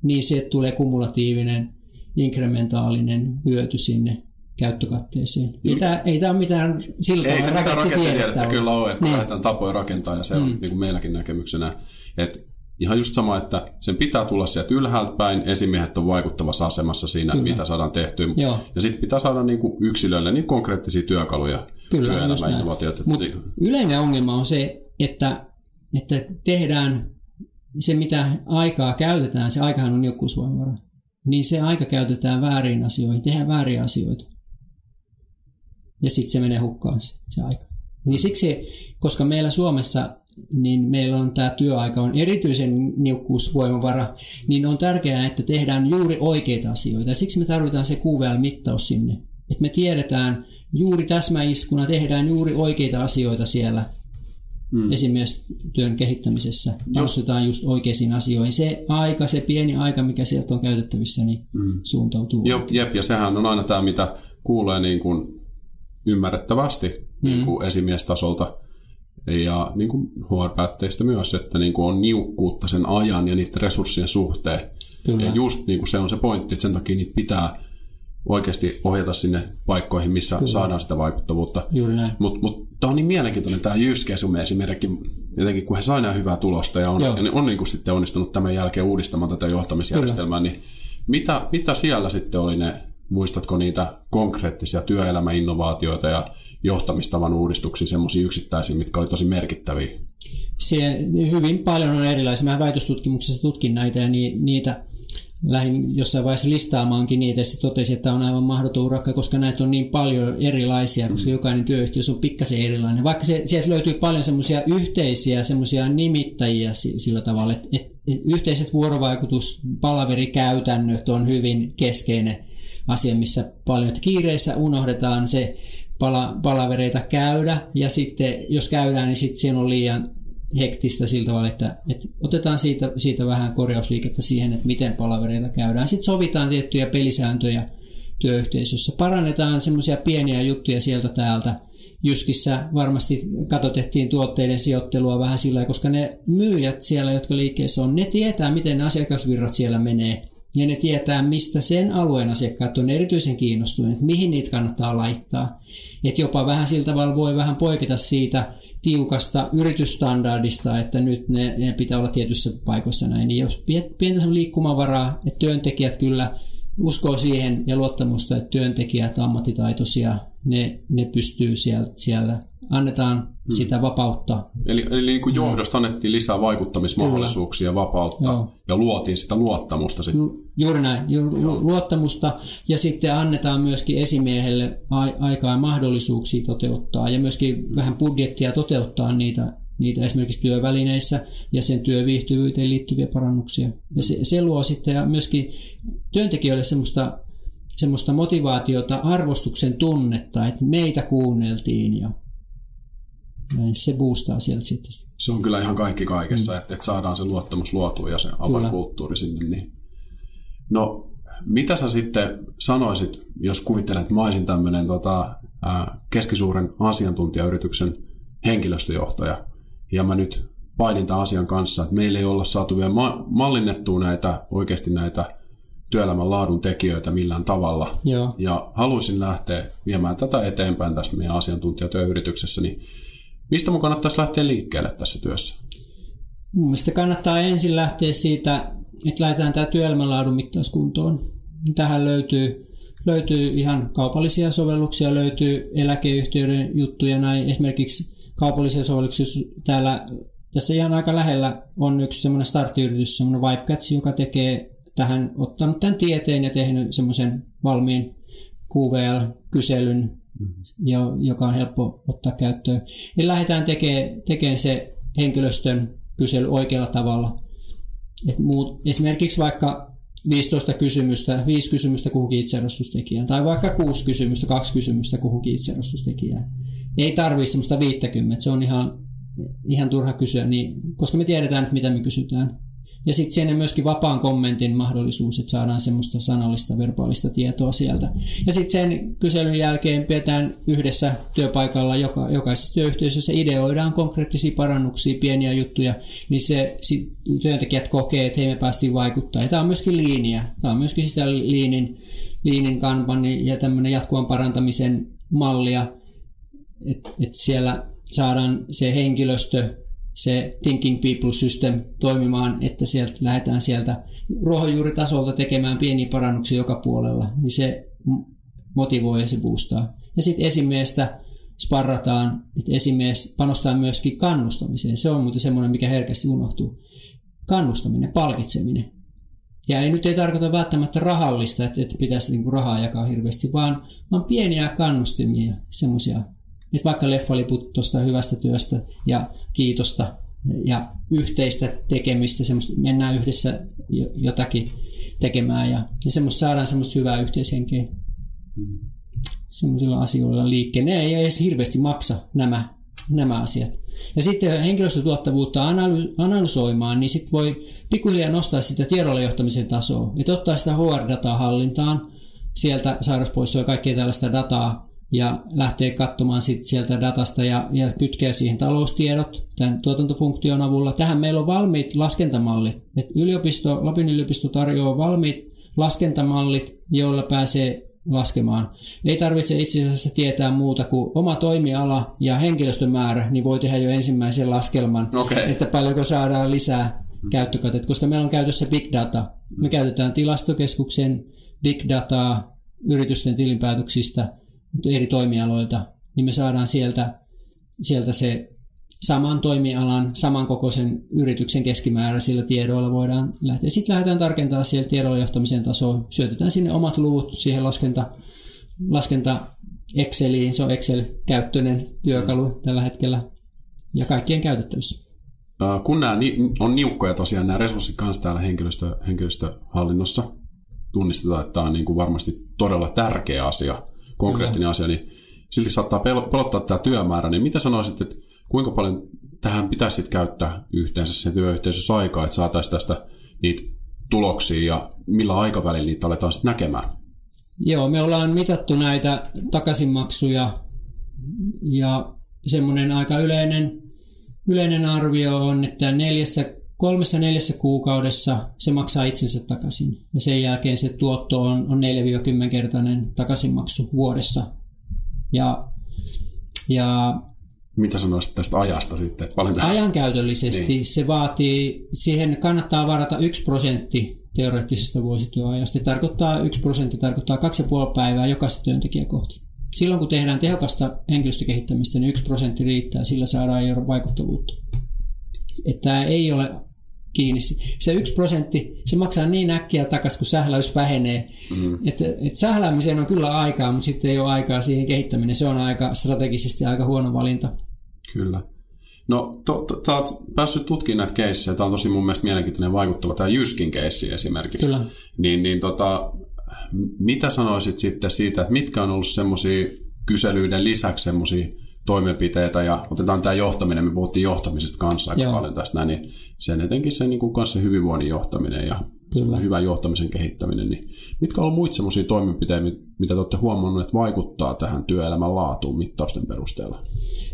niin sieltä tulee kumulatiivinen, inkrementaalinen hyöty sinne käyttökatteeseen. Ei tämä, ei tämä ole mitään sillä Ei se mitään rakennettu rakenteetiedettä tiedettä kyllä ole, että Niin. lähdetään tapoja rakentaa ja se on niin kuin meilläkin näkemyksenä. Että ihan just sama, että sen pitää tulla sieltä ylhäältä päin, esimiehet on vaikuttavassa asemassa siinä, Kyllä. mitä saadaan tehtyä. Joo. Ja sitten pitää saada niin kuin yksilölle niin konkreettisia työkaluja, Kyllä. Mut Niin. yleinen ongelma on se, että, että tehdään se, mitä aikaa käytetään, se aikahan on niukkuusvoimavara, niin se aika käytetään väärin asioihin, tehdään vääriä asioita. Ja sitten se menee hukkaan se, se aika. Niin siksi, koska meillä Suomessa niin meillä on tämä työaika on erityisen niukkuusvoimavara, niin on tärkeää, että tehdään juuri oikeita asioita. Ja siksi me tarvitaan se QVL-mittaus sinne. Että me tiedetään juuri täsmäiskuna, tehdään juuri oikeita asioita siellä. Mm. esimiestyön kehittämisessä. Panostetaan just oikeisiin asioihin. Se aika, se pieni aika, mikä sieltä on käytettävissä, niin mm. suuntautuu. Jo, jep, ja sehän on aina tämä, mitä kuulee niin kuin ymmärrettävästi mm. niin kuin esimiestasolta ja niin kuin HR-päätteistä myös, että niin kuin on niukkuutta sen ajan ja niiden resurssien suhteen. Kyllä. Ja just niin kuin se on se pointti, että sen takia niitä pitää oikeasti ohjata sinne paikkoihin, missä Kyllä. saadaan sitä vaikuttavuutta. Mutta mut, tämä on niin mielenkiintoinen tämä Jyskesumme esimerkki, jotenkin kun he saivat näin hyvää tulosta ja on, ja ne on niin kuin sitten onnistunut tämän jälkeen uudistamaan tätä johtamisjärjestelmää, Kyllä. niin mitä, mitä siellä sitten oli ne, muistatko niitä konkreettisia työelämäinnovaatioita ja johtamistavan uudistuksia, semmoisia yksittäisiä, mitkä oli tosi merkittäviä? Se, hyvin paljon on erilaisia. Mä väitöstutkimuksessa tutkin näitä ja ni, niitä lähdin jossain vaiheessa listaamaankin niitä ja totesin, että on aivan mahdoton urakka, koska näitä on niin paljon erilaisia, koska mm. jokainen työyhteisö on pikkasen erilainen. Vaikka se, sieltä löytyy paljon semmoisia yhteisiä, semmoisia nimittäjiä sillä tavalla, että, että, että yhteiset vuorovaikutuspalaverikäytännöt on hyvin keskeinen asia, missä paljon, että kiireissä unohdetaan se pala, palavereita käydä ja sitten jos käydään, niin sitten siinä on liian hektistä sillä tavalla, että, että otetaan siitä, siitä vähän korjausliikettä siihen, että miten palavereita käydään. Sitten sovitaan tiettyjä pelisääntöjä työyhteisössä. Parannetaan semmoisia pieniä juttuja sieltä täältä. Jyskissä varmasti katotettiin tuotteiden sijoittelua vähän sillä koska ne myyjät siellä, jotka liikkeessä on, ne tietää, miten asiakasvirrat siellä menee – ja ne tietää, mistä sen alueen asiakkaat on erityisen kiinnostuneet, mihin niitä kannattaa laittaa. Että jopa vähän sillä tavalla voi vähän poiketa siitä tiukasta yritysstandardista, että nyt ne, ne pitää olla tietyissä paikoissa näin. Niin jos pientä liikkumavaraa, että työntekijät kyllä uskoo siihen ja luottamusta, että työntekijät ammattitaitoisia, ne, ne pystyy siellä, siellä annetaan hmm. sitä vapautta. Eli, eli niin kuin johdosta annettiin lisää vaikuttamismahdollisuuksia, Kyllä. vapautta Joo. ja luotiin sitä luottamusta. Sitten. Juuri näin, ju- luottamusta ja sitten annetaan myöskin esimiehelle a- aikaa ja mahdollisuuksia toteuttaa ja myöskin vähän budjettia toteuttaa niitä, niitä esimerkiksi työvälineissä ja sen työviihtyvyyteen liittyviä parannuksia. Ja se, se luo sitten myöskin työntekijöille semmoista semmoista motivaatiota, arvostuksen tunnetta, että meitä kuunneltiin ja näin se boostaa sieltä sitten. Se on kyllä ihan kaikki kaikessa, mm. että, että saadaan se luottamus luotua ja se avainkulttuuri sinne. Niin. No, mitä sä sitten sanoisit, jos kuvittelet, että mä olisin tämmöinen tota, keskisuuren asiantuntijayrityksen henkilöstöjohtaja, ja mä nyt painin tämän asian kanssa, että meillä ei olla saatu vielä ma- mallinnettua näitä, oikeasti näitä työelämän laadun tekijöitä millään tavalla. Joo. Ja haluaisin lähteä viemään tätä eteenpäin tästä meidän asiantuntijatyöyrityksessä, niin Mistä mun kannattaisi lähteä liikkeelle tässä työssä? Mun mielestä kannattaa ensin lähteä siitä, että laitetaan tämä työelämänlaadun mittauskuntoon. Tähän löytyy, löytyy ihan kaupallisia sovelluksia, löytyy eläkeyhtiöiden juttuja näin. Esimerkiksi kaupallisia sovelluksia täällä tässä ihan aika lähellä on yksi semmoinen starttiyritys, semmoinen Vibecats, joka tekee tähän, ottanut tämän tieteen ja tehnyt semmoisen valmiin QVL-kyselyn ja, joka on helppo ottaa käyttöön. Eli lähdetään tekemään, tekemään se henkilöstön kysely oikealla tavalla. Et muut, esimerkiksi vaikka 15 kysymystä, 5 kysymystä kuhunkin itsearvostustekijään, tai vaikka 6 kysymystä, 2 kysymystä kuhunkin itsearvostustekijään. Ei tarvitse semmoista 50, se on ihan, ihan turha kysyä, niin, koska me tiedetään nyt, mitä me kysytään. Ja sitten siinä myöskin vapaan kommentin mahdollisuus, että saadaan semmoista sanallista, verbaalista tietoa sieltä. Ja sitten sen kyselyn jälkeen pidetään yhdessä työpaikalla, joka, jokaisessa työyhteisössä ideoidaan konkreettisia parannuksia, pieniä juttuja, niin se sit työntekijät kokee, että hei me päästiin vaikuttaa. Ja tämä on myöskin liiniä. Tämä on myöskin sitä liinin, liinin kanbani ja tämmöinen jatkuvan parantamisen mallia, että et siellä saadaan se henkilöstö se Thinking People System toimimaan, että sieltä lähdetään sieltä ruohonjuuritasolta tekemään pieniä parannuksia joka puolella, niin se motivoi ja se boostaa. Ja sitten esimiestä sparrataan, että esimies panostaa myöskin kannustamiseen. Se on muuten semmoinen, mikä herkästi unohtuu. Kannustaminen, palkitseminen. Ja ei, nyt ei tarkoita välttämättä rahallista, että, että pitäisi niinku rahaa jakaa hirveästi, vaan, vaan pieniä kannustimia, semmoisia että vaikka leffaliput tuosta hyvästä työstä ja kiitosta ja yhteistä tekemistä, semmoista, mennään yhdessä jotakin tekemään ja, ja semmoista, saadaan semmoista hyvää yhteishenkeä semmoisilla asioilla liikkeen. Ne ei edes hirveästi maksa nämä, nämä asiat. Ja sitten henkilöstötuottavuutta analy- analysoimaan, niin sitten voi pikkuhiljaa nostaa sitä tiedolla johtamisen tasoa. Että ottaa sitä HR-dataa hallintaan, sieltä sairauspoissoa ja kaikkea tällaista dataa, ja lähtee katsomaan sit sieltä datasta ja, ja kytkeä siihen taloustiedot tämän tuotantofunktion avulla. Tähän meillä on valmiit laskentamallit. Et yliopisto, Lapin yliopisto tarjoaa valmiit laskentamallit, joilla pääsee laskemaan. Ei tarvitse itse asiassa tietää muuta kuin oma toimiala ja henkilöstömäärä, niin voi tehdä jo ensimmäisen laskelman, Okei. että paljonko saadaan lisää käyttökatet, koska meillä on käytössä big data. Me käytetään tilastokeskuksen big dataa yritysten tilinpäätöksistä eri toimialoilta, niin me saadaan sieltä, sieltä se saman toimialan, samankokoisen yrityksen keskimääräisillä tiedoilla voidaan lähteä. Sitten lähdetään tarkentamaan siellä tiedolla johtamisen tasoa. Syötetään sinne omat luvut siihen laskenta, laskenta Exceliin. Se on Excel-käyttöinen työkalu tällä hetkellä ja kaikkien käytettävissä. Kun nämä on niukkoja tosiaan nämä resurssit kanssa täällä henkilöstö, henkilöstöhallinnossa, tunnistetaan, että tämä on niin kuin varmasti todella tärkeä asia, konkreettinen Kyllä. asia, niin silti saattaa pel- pelottaa tämä työmäärä, niin mitä sanoisit, että kuinka paljon tähän pitäisi käyttää yhteensä se työyhteisössä aikaa, että saataisiin tästä niitä tuloksia ja millä aikavälillä niitä aletaan sitten näkemään? Joo, me ollaan mitattu näitä takaisinmaksuja ja semmoinen aika yleinen, yleinen arvio on, että neljässä, kolmessa neljässä kuukaudessa se maksaa itsensä takaisin. Ja sen jälkeen se tuotto on, on 4-10 kertainen takaisinmaksu vuodessa. Ja, ja Mitä sanoisit tästä ajasta sitten? Paljon tähän... ajankäytöllisesti Niin. se vaatii, siihen kannattaa varata 1 prosentti teoreettisesta vuosityöajasta. Tarkoittaa 1 prosentti tarkoittaa 2,5 päivää jokaista työntekijää kohti. Silloin kun tehdään tehokasta henkilöstökehittämistä, niin 1 prosentti riittää, sillä saadaan jo vaikuttavuutta. Että tämä ei ole kiinni. Se 1 prosentti, se maksaa niin äkkiä takaisin, kun sähläys vähenee. Mm. Että, että sähläämiseen on kyllä aikaa, mutta sitten ei ole aikaa siihen kehittäminen. Se on aika strategisesti aika huono valinta. Kyllä. No, to, to, sä oot päässyt tutkimaan näitä keissejä. Tämä on tosi mun mielestä mielenkiintoinen vaikuttava. Tämä Jyskin keissi esimerkiksi. Kyllä. Niin, niin tota, mitä sanoisit sitten siitä, että mitkä on ollut semmoisia kyselyiden lisäksi semmoisia toimenpiteitä ja otetaan tämä johtaminen, me puhuttiin johtamisesta kanssa aika Joo. paljon tästä näin, niin sen etenkin se niin kuin kanssa hyvinvoinnin johtaminen ja Kyllä. hyvän johtamisen kehittäminen, niin mitkä on muita semmoisia toimenpiteitä, mit- mitä te olette huomannut, että vaikuttaa tähän työelämän laatuun mittausten perusteella?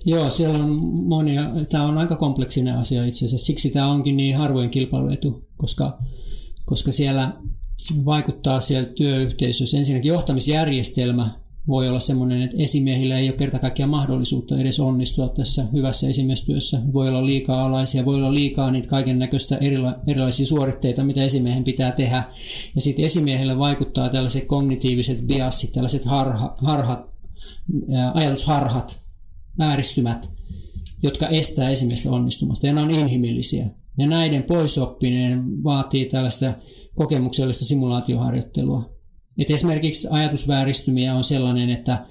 Joo, siellä on monia. Tämä on aika kompleksinen asia itse asiassa. Siksi tämä onkin niin harvoin kilpailuetu, koska, koska siellä vaikuttaa siellä työyhteisössä. Ensinnäkin johtamisjärjestelmä voi olla sellainen, että esimiehillä ei ole kerta kaikkiaan mahdollisuutta edes onnistua tässä hyvässä esimiestyössä. Voi olla liikaa alaisia, voi olla liikaa niitä kaiken näköistä erila- erilaisia suoritteita, mitä esimiehen pitää tehdä. Ja sitten esimiehelle vaikuttaa tällaiset kognitiiviset biasit, tällaiset harha, harhat, ää, ajatusharhat, vääristymät, jotka estää esimiestä onnistumasta, ja ne on inhimillisiä. Ja näiden poisoppinen vaatii tällaista kokemuksellista simulaatioharjoittelua. Et esimerkiksi ajatusvääristymiä on sellainen, että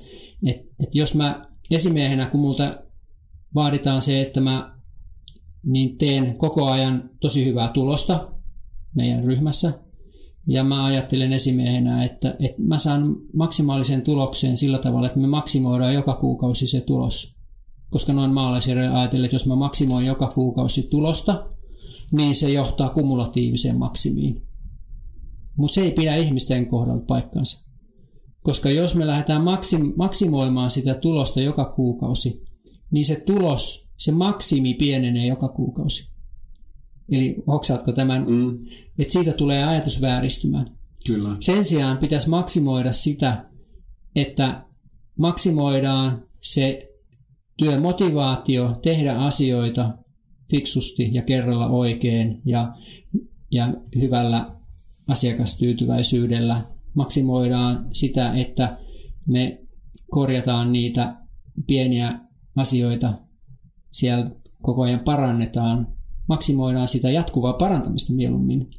et, et jos mä esimiehenä, kun multa vaaditaan se, että mä niin teen koko ajan tosi hyvää tulosta meidän ryhmässä, ja mä ajattelen esimiehenä, että, että mä saan maksimaalisen tuloksen sillä tavalla, että me maksimoidaan joka kuukausi se tulos. Koska noin maalaisjärjellä ajatellen, että jos mä maksimoin joka kuukausi tulosta, niin se johtaa kumulatiiviseen maksimiin. Mutta se ei pidä ihmisten kohdalla paikkansa. Koska jos me lähdetään maksim- maksimoimaan sitä tulosta joka kuukausi, niin se tulos, se maksimi pienenee joka kuukausi. Eli hoksaatko tämän, Mm, että siitä tulee ajatusvääristymä. kyllä. Sen sijaan pitäisi maksimoida sitä, että maksimoidaan se työmotivaatio tehdä asioita fiksusti ja kerralla oikein ja, ja hyvällä asiakastyytyväisyydellä. Maksimoidaan sitä, että me korjataan niitä pieniä asioita, siellä koko ajan parannetaan. Maksimoidaan sitä jatkuvaa parantamista mieluummin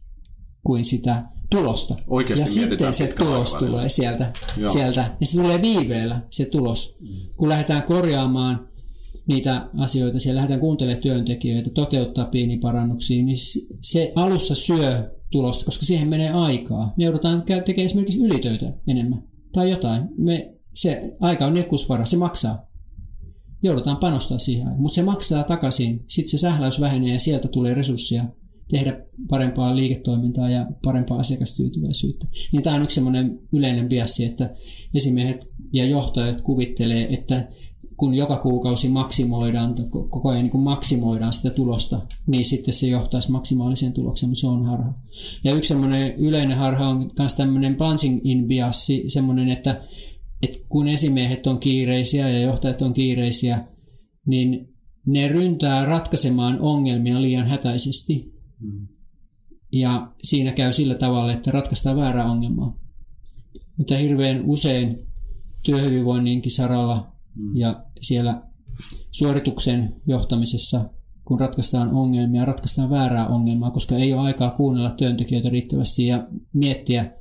kuin sitä tulosta. Oikeasti ja sitten se tulos aikavälillä. tulee sieltä, Joo. sieltä. Ja se tulee viiveellä se tulos. Kun lähdetään korjaamaan niitä asioita, siellä lähdetään kuuntelemaan työntekijöitä, toteuttaa pieniä parannuksia, niin se alussa syö tulosta, koska siihen menee aikaa. Me joudutaan tekemään esimerkiksi ylitöitä enemmän tai jotain. Me, se aika on nekusvara, se maksaa. joudutaan panostaa siihen. Mutta se maksaa takaisin, sitten se sähläys vähenee ja sieltä tulee resursseja tehdä parempaa liiketoimintaa ja parempaa asiakastyytyväisyyttä. Niin tämä on yksi sellainen yleinen biassi, että esimiehet ja johtajat kuvittelee, että kun joka kuukausi maksimoidaan, koko ajan niin maksimoidaan sitä tulosta, niin sitten se johtaisi maksimaaliseen tulokseen, mutta se on harha. Ja yksi semmoinen yleinen harha on myös tämmöinen punching in biassi, semmoinen, että, että kun esimiehet on kiireisiä ja johtajat on kiireisiä, niin ne ryntää ratkaisemaan ongelmia liian hätäisesti. Mm. Ja siinä käy sillä tavalla, että ratkaistaan väärää ongelmaa. Mutta hirveän usein työhyvinvoinninkin saralla mm. ja siellä suorituksen johtamisessa, kun ratkaistaan ongelmia, ratkaistaan väärää ongelmaa, koska ei ole aikaa kuunnella työntekijöitä riittävästi ja miettiä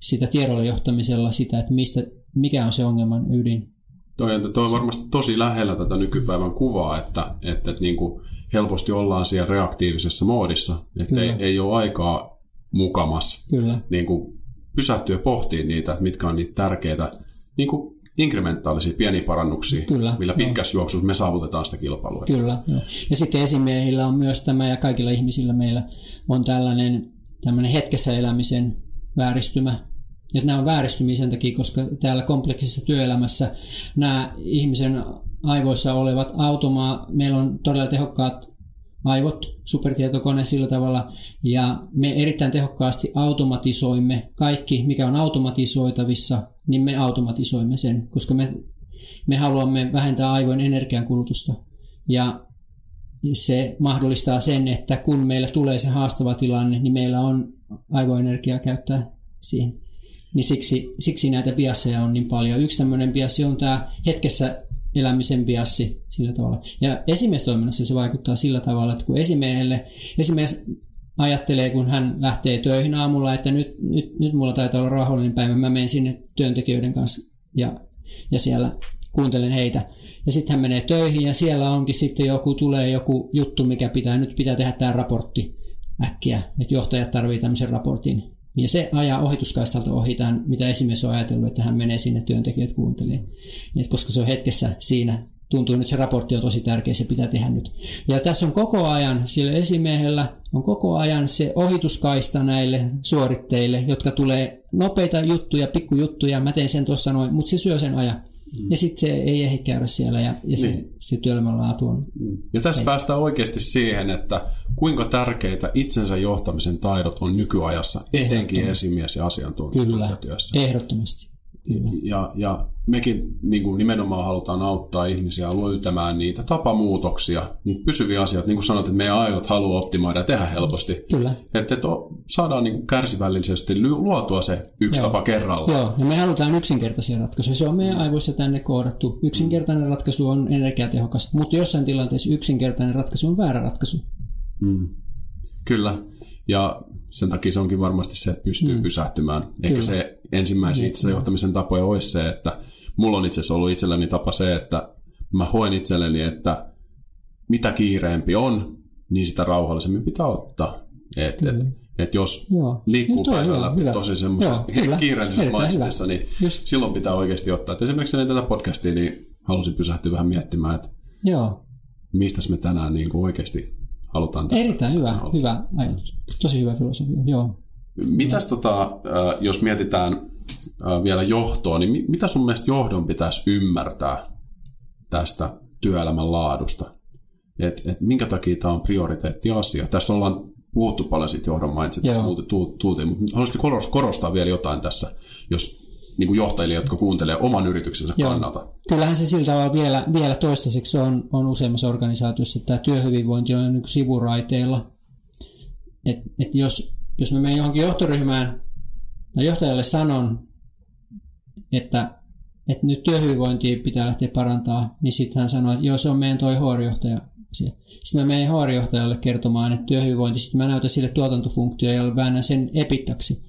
sitä tiedolla johtamisella sitä, että mistä, mikä on se ongelman ydin. Toi, toi on varmasti tosi lähellä tätä nykypäivän kuvaa, että, että, että niin kuin helposti ollaan siellä reaktiivisessa moodissa, että ei, ei ole aikaa mukamas Kyllä. Niin kuin pysähtyä pohtiin niitä, mitkä on niitä tärkeitä niin kuin inkrementaalisia pieniä parannuksia, Kyllä, millä pitkässä juoksussa me saavutetaan sitä kilpailua. Kyllä, joo. Ja sitten esimiehillä on myös tämä, ja kaikilla ihmisillä meillä on tällainen tämmöinen hetkessä elämisen vääristymä. Ja nämä on vääristymiä sen takia, koska täällä kompleksisessa työelämässä nämä ihmisen aivoissa olevat automaa, meillä on todella tehokkaat aivot, supertietokone sillä tavalla, ja me erittäin tehokkaasti automatisoimme kaikki, mikä on automatisoitavissa, niin me automatisoimme sen, koska me, me haluamme vähentää aivojen energiankulutusta. Ja se mahdollistaa sen, että kun meillä tulee se haastava tilanne, niin meillä on aivoenergiaa käyttää siihen. Niin siksi, siksi näitä biasseja on niin paljon. Yksi tämmöinen biassi on tämä hetkessä elämisen biassi sillä tavalla. Ja esimiestoiminnassa se vaikuttaa sillä tavalla, että kun esimiehelle, esimies ajattelee, kun hän lähtee töihin aamulla, että nyt, nyt, nyt mulla taitaa olla rauhallinen päivä, mä menen sinne työntekijöiden kanssa ja, ja siellä kuuntelen heitä. Ja sitten hän menee töihin ja siellä onkin sitten joku, tulee joku juttu, mikä pitää, nyt pitää tehdä tämä raportti äkkiä, että johtajat tarvitsevat tämmöisen raportin. Ja se ajaa ohituskaistalta ohi tämän, mitä esimies on ajatellut, että hän menee sinne työntekijät kuuntelee. Et koska se on hetkessä siinä, tuntuu nyt se raportti on tosi tärkeä, se pitää tehdä nyt. Ja tässä on koko ajan, sillä esimiehellä on koko ajan se ohituskaista näille suoritteille, jotka tulee nopeita juttuja, pikkujuttuja, mä teen sen tuossa noin, mutta se syö sen ajan. Mm. Ja sitten se ei ehdi käydä siellä ja, ja se, niin. se työelämän laatu on. Mm. Ja tässä ei. päästään oikeasti siihen, että kuinka tärkeitä itsensä johtamisen taidot on nykyajassa, etenkin esimies- ja asiantuntijatyössä. Kyllä, ehdottomasti. Kyllä. Ja, ja mekin niin kuin nimenomaan halutaan auttaa ihmisiä löytämään niitä tapamuutoksia, niitä pysyviä asioita. Niin kuin sanot, että meidän aivot haluaa optimoida ja tehdä helposti. Kyllä. Että, että saadaan niin kuin kärsivällisesti luotua se yksi Joo. tapa kerralla. Joo, ja me halutaan yksinkertaisia ratkaisuja. Se on meidän aivoissa tänne koodattu. Yksinkertainen ratkaisu on energiatehokas, mutta jossain tilanteessa yksinkertainen ratkaisu on väärä ratkaisu. Mm. Kyllä. Ja sen takia se onkin varmasti se, että pystyy mm. pysähtymään. Ehkä Kyllä. se ensimmäisen niin. itse johtamisen tapoja olisi se, että mulla on itse asiassa ollut itselläni tapa se, että mä hoen itselleni, että mitä kiireempi on, niin sitä rauhallisemmin pitää ottaa. Et, et, et jos Joo. liikkuu Joo, päivällä hyvä. tosi semmoisessa kiireellisessä maistissa, niin Just. silloin pitää oikeasti ottaa. Et esimerkiksi ennen tätä podcastia niin halusin pysähtyä vähän miettimään, että Joo. mistä me tänään niin kuin oikeasti halutaan tässä. Erittäin hyvä, hyvä ajatus. Tosi hyvä filosofia, joo. Mitäs tota, jos mietitään vielä johtoa, niin mitä sun mielestä johdon pitäisi ymmärtää tästä työelämän laadusta? Et, et minkä takia tämä on prioriteettiasia? Tässä ollaan puhuttu paljon siitä johdon mindsetistä, mutta haluaisitko korostaa vielä jotain tässä, jos niin kuin johtajille, jotka kuuntelee oman yrityksensä Joo. kannalta. Kyllähän se sillä tavalla vielä, vielä toistaiseksi on, on useimmassa organisaatiossa, että tämä työhyvinvointi on niin sivuraiteilla. Et, et jos, jos me menen johonkin johtoryhmään tai johtajalle sanon, että, että nyt työhyvinvointia pitää lähteä parantaa, niin sitten hän sanoo, että joo, se on meidän toi HR-johtaja. Sitten mä menen HR-johtajalle kertomaan, että työhyvinvointi, sitten mä näytän sille tuotantofunktio ja väännän sen epittaksi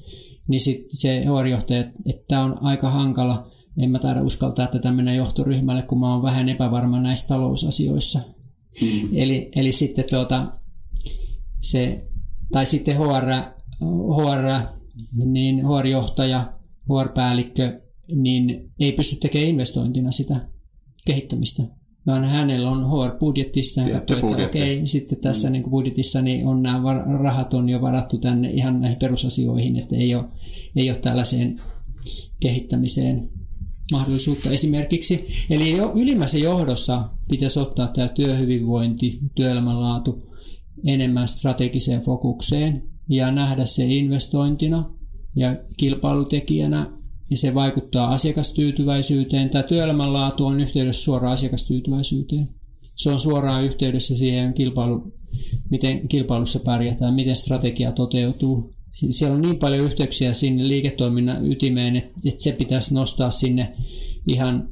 niin sitten se HR-johtaja, että tämä on aika hankala, en mä taida uskaltaa tätä mennä johtoryhmälle, kun mä oon vähän epävarma näissä talousasioissa. Mm. Eli, eli sitten tuota, se, tai sitten HR, HR, niin HR-johtaja, HR-päällikkö, niin ei pysty tekemään investointina sitä kehittämistä. Vaan hänellä on HR-budjettista, hän katsoo, että okei, sitten tässä mm. niin kuin budjetissa niin on nämä var- rahat on jo varattu tänne ihan näihin perusasioihin, että ei ole, ei ole tällaiseen kehittämiseen mahdollisuutta esimerkiksi. Eli jo ylimmässä johdossa pitäisi ottaa tämä työhyvinvointi, työelämänlaatu enemmän strategiseen fokukseen ja nähdä se investointina ja kilpailutekijänä ja se vaikuttaa asiakastyytyväisyyteen. Tämä työelämänlaatu on yhteydessä suoraan asiakastyytyväisyyteen. Se on suoraan yhteydessä siihen kilpailu, miten kilpailussa pärjätään, miten strategia toteutuu. Si- Siellä on niin paljon yhteyksiä sinne liiketoiminnan ytimeen, että että se pitäisi nostaa sinne ihan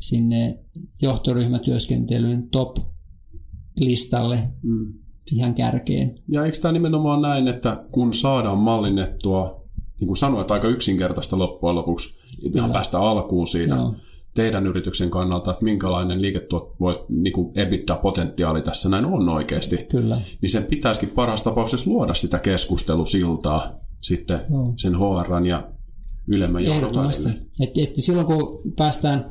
sinne johtoryhmätyöskentelyn top-listalle Mm. ihan kärkeen. Ja eikö tämä nimenomaan näin, että kun saadaan mallinnettua, niin kuin sanoit, aika yksinkertaista loppujen lopuksi, ihan päästä alkuun siinä Joo. teidän yrityksen kannalta, että minkälainen liiketuot voi, niin kuin EBITDA-potentiaali tässä näin on oikeasti, Kyllä. niin sen pitäisikin parhaassa tapauksessa luoda sitä keskustelusiltaa sitten Joo. sen HRn ja ylemmän johdon Ehdottomasti. välille. Et, et silloin kun päästään,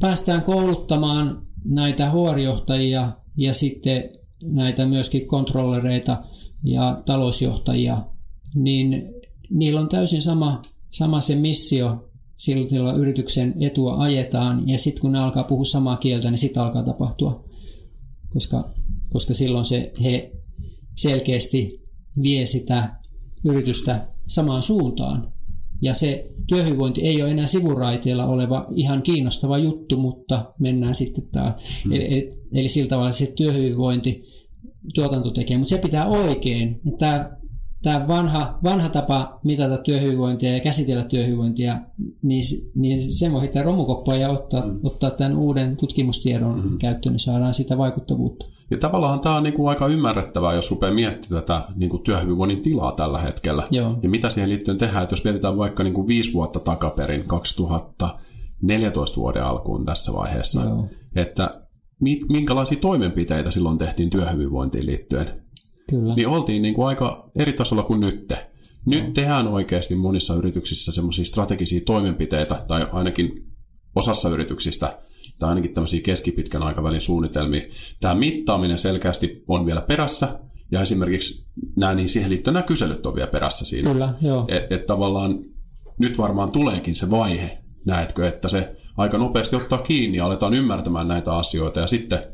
päästään kouluttamaan näitä HR-johtajia ja sitten näitä myöskin kontrollereita ja talousjohtajia, niin niillä on täysin sama, sama se missio, sillä yrityksen etua ajetaan ja sitten kun ne alkaa puhua samaa kieltä, niin sitten alkaa tapahtua, koska, koska silloin se, he selkeästi vie sitä yritystä samaan suuntaan. Ja se työhyvinvointi ei ole enää sivuraiteilla oleva ihan kiinnostava juttu, mutta mennään sitten taas. Hmm. Eli, eli, eli sillä tavalla se työhyvinvointi tuotanto tekee, mutta se pitää oikein. Tämä, tämä vanha, vanha tapa mitata työhyvinvointia ja käsitellä työhyvinvointia, niin, niin sen voi heittää romukoppaan ja ottaa, hmm. ottaa tämän uuden tutkimustiedon hmm. käyttöön, niin saadaan sitä vaikuttavuutta. Ja tavallaan tämä on niin kuin aika ymmärrettävää, jos rupeaa miettimään tätä niin kuin työhyvinvoinnin tilaa tällä hetkellä. Joo. Ja mitä siihen liittyen tehdään, että jos mietitään vaikka niin kuin viisi vuotta takaperin, 2014 vuoden alkuun tässä vaiheessa, Joo. että mi- minkälaisia toimenpiteitä silloin tehtiin työhyvinvointiin liittyen, Kyllä. niin oltiin niin kuin aika eri tasolla kuin nyt. Nyt tehdään oikeasti monissa yrityksissä semmoisia strategisia toimenpiteitä, tai ainakin osassa yrityksistä, tai ainakin tämmöisiä keskipitkän aikavälin suunnitelmia. Tämä mittaaminen selkeästi on vielä perässä, ja esimerkiksi nämä, niin siihen liittyen nämä kyselyt on vielä perässä siinä. Kyllä, joo. Että et tavallaan nyt varmaan tuleekin se vaihe, näetkö, että se aika nopeasti ottaa kiinni ja aletaan ymmärtämään näitä asioita, ja sitten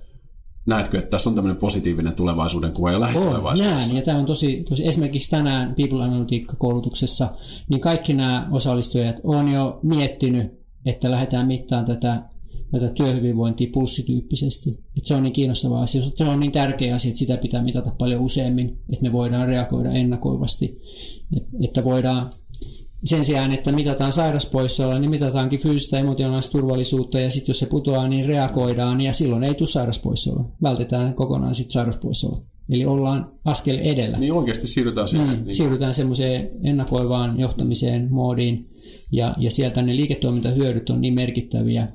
näetkö, että tässä on tämmöinen positiivinen tulevaisuuden kuva ja On, lähitulevaisuudessa. näen, ja tämä on tosi, tosi, esimerkiksi tänään People Analytiikka-koulutuksessa, niin kaikki nämä osallistujat on jo miettinyt, että lähdetään mittaan tätä, tätä työhyvinvointia pulssityyppisesti. Että se on niin kiinnostava asia, se on niin tärkeä asia, että sitä pitää mitata paljon useammin, että me voidaan reagoida ennakoivasti, Et- että voidaan sen sijaan, että mitataan sairaspoissaoloa, niin mitataankin fyysistä ja emotionaalista turvallisuutta, ja sitten jos se putoaa, niin reagoidaan, ja silloin ei tule sairaspoissaoloa. Vältetään kokonaan sitten sairaspoissaoloa. Eli ollaan askel edellä. Niin oikeasti siirrytään siihen. Mm, niin, siirrytään semmoiseen ennakoivaan johtamiseen, moodiin, ja, ja sieltä ne liiketoimintahyödyt on niin merkittäviä,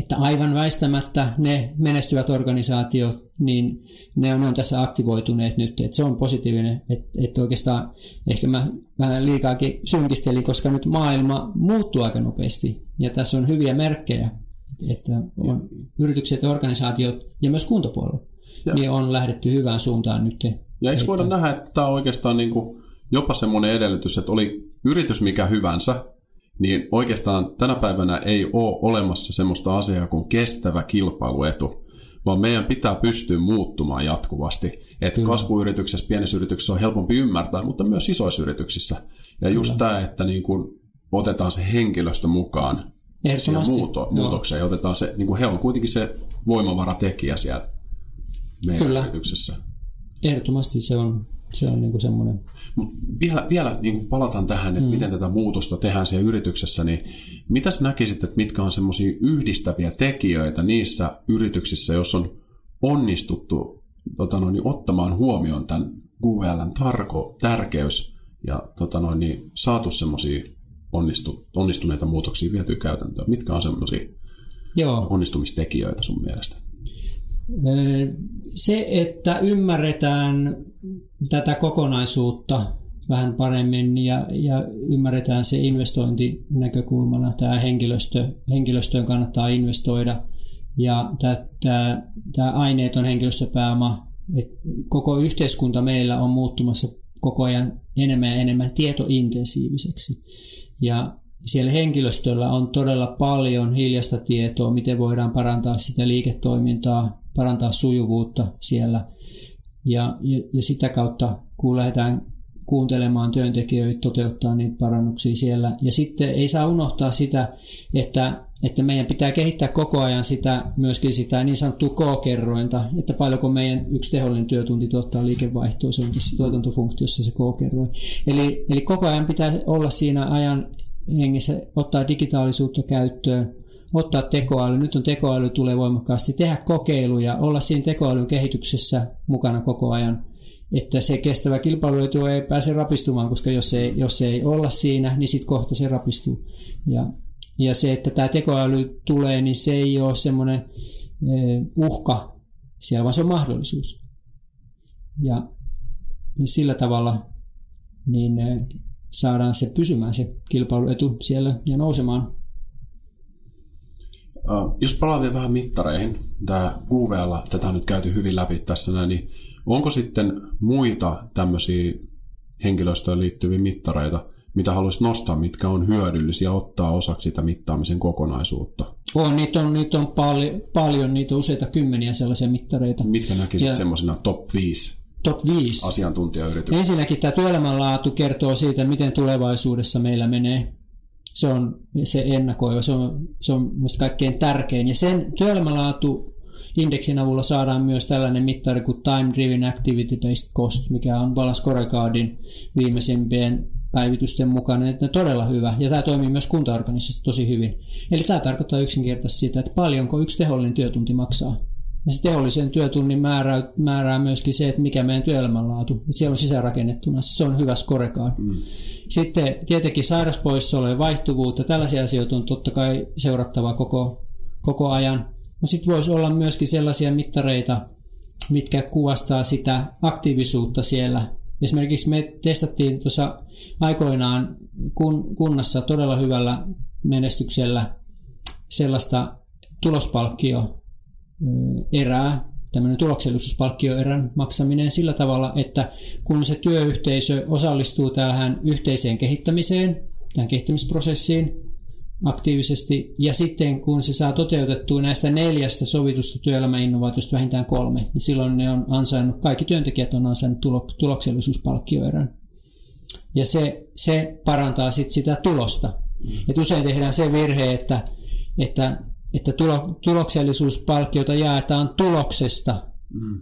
että aivan väistämättä ne menestyvät organisaatiot, niin ne on, ne on tässä aktivoituneet nyt, että se on positiivinen, että, että oikeastaan ehkä mä vähän liikaakin synkistelin, koska nyt maailma muuttuu aika nopeasti, ja tässä on hyviä merkkejä, että on yritykset ja organisaatiot, ja myös kuntapuolella, Ja- niin on lähdetty hyvään suuntaan nyt. Ja eikö voida nähdä, että tämä on oikeastaan niin kuin jopa semmoinen edellytys, että oli yritys mikä hyvänsä, niin oikeastaan tänä päivänä ei ole olemassa semmoista asiaa kuin kestävä kilpailuetu, vaan meidän pitää pystyä muuttumaan jatkuvasti. Että kasvuyrityksessä, pienessä yrityksessä on helpompi ymmärtää, mutta myös isoissa yrityksissä. Ja just tämä, että niin kuin otetaan se henkilöstö mukaan siihen muuto, muutokseen ja otetaan se, niin kuin he on kuitenkin se voimavaratekijä siellä meidän Kyllä. yrityksessä. Ehdottomasti se on, se on niin kuin semmoinen. Mut vielä, vielä niin kuin palataan tähän, että mm. miten tätä muutosta tehdään siellä yrityksessä, niin mitä sä näkisit, että mitkä on semmoisia yhdistäviä tekijöitä niissä yrityksissä, jos on onnistuttu tota noin, niin ottamaan huomioon tämän QVLn tarko, tärkeys ja tota noin, niin saatu semmoisia onnistu, onnistuneita muutoksia vietyä käytäntöön. Mitkä on semmoisia Joo. onnistumistekijöitä sun mielestä? Se, että ymmärretään tätä kokonaisuutta vähän paremmin ja, ja ymmärretään se investointinäkökulmana, tämä henkilöstö, henkilöstöön kannattaa investoida Ja tämä, tämä, aineeton henkilöstöpääoma, että koko yhteiskunta meillä on muuttumassa koko ajan enemmän ja enemmän tietointensiiviseksi. Ja siellä henkilöstöllä on todella paljon hiljasta tietoa, miten voidaan parantaa sitä liiketoimintaa, parantaa sujuvuutta siellä. Ja, ja, ja sitä kautta, kun lähdetään kuuntelemaan työntekijöitä, toteuttaa niitä parannuksia siellä. Ja sitten ei saa unohtaa sitä, että, että meidän pitää kehittää koko ajan sitä, myöskin sitä niin sanottua K-kerrointa, että paljonko meidän yksi tehollinen työtunti tuottaa liikevaihtoa, se on tässä tuotantofunktiossa se K-kerroin. Eli, eli koko ajan pitää olla siinä ajan hengessä, ottaa digitaalisuutta käyttöön, ottaa tekoäly, nyt on tekoäly tulee voimakkaasti, tehdä kokeiluja, olla siinä tekoälyn kehityksessä mukana koko ajan, että se kestävä kilpailuetu ei pääse rapistumaan, koska jos ei, jos ei olla siinä, niin sitten kohta se rapistuu. Ja, ja se, että tämä tekoäly tulee, niin se ei ole semmoinen eh, uhka siellä, vaan se on mahdollisuus. Ja, ja sillä tavalla niin eh, saadaan se pysymään se kilpailuetu siellä ja nousemaan. Jos palaan vielä vähän mittareihin, tämä QVL, tätä on nyt käyty hyvin läpi tässä näin, niin onko sitten muita tämmöisiä henkilöstöön liittyviä mittareita, mitä haluaisit nostaa, mitkä on hyödyllisiä ottaa osaksi sitä mittaamisen kokonaisuutta? On, niitä on, niitä on pal- paljon, niitä on useita kymmeniä sellaisia mittareita. Mitkä näkisit ja... semmoisena top 5 top 5. asiantuntijayrityksiä? Ensinnäkin tämä työelämänlaatu kertoo siitä, miten tulevaisuudessa meillä menee. Se on se ennakoiva, se on, se on minusta kaikkein tärkein. Ja sen työelämänlaatu indeksin avulla saadaan myös tällainen mittari kuin Time Driven Activity Based Cost, mikä on Balance Scorecardin viimeisimpien päivitysten mukaan, että todella hyvä. Ja tämä toimii myös kuntaorganisissa tosi hyvin. Eli tämä tarkoittaa yksinkertaisesti sitä, että paljonko yksi tehollinen työtunti maksaa. Ja se teollisen työtunnin määrää, määrää myöskin se, että mikä meidän työelämänlaatu. Siellä on sisäänrakennettuna. Se on hyvä scorecard. Mm. Sitten tietenkin sairauspoissaolo ja vaihtuvuutta. Tällaisia asioita on totta kai seurattava koko, koko ajan. No sitten voisi olla myöskin sellaisia mittareita, mitkä kuvastaa sitä aktiivisuutta siellä. Esimerkiksi me testattiin tuossa aikoinaan kun, kunnassa todella hyvällä menestyksellä sellaista tulospalkkio erää, tämmöinen tuloksellisuuspalkkioerän maksaminen sillä tavalla, että kun se työyhteisö osallistuu tähän yhteiseen kehittämiseen, tähän kehittämisprosessiin aktiivisesti, ja sitten kun se saa toteutettua näistä neljästä sovitusta työelämäinnovaatiosta vähintään kolme, niin silloin ne on ansainnut, kaikki työntekijät on ansainnut tuloksellisuuspalkkioerän. Ja se, se parantaa sitten sitä tulosta. Et usein tehdään se virhe, että, että että tulo, tuloksellisuuspalkkiota jaetaan tuloksesta, mm.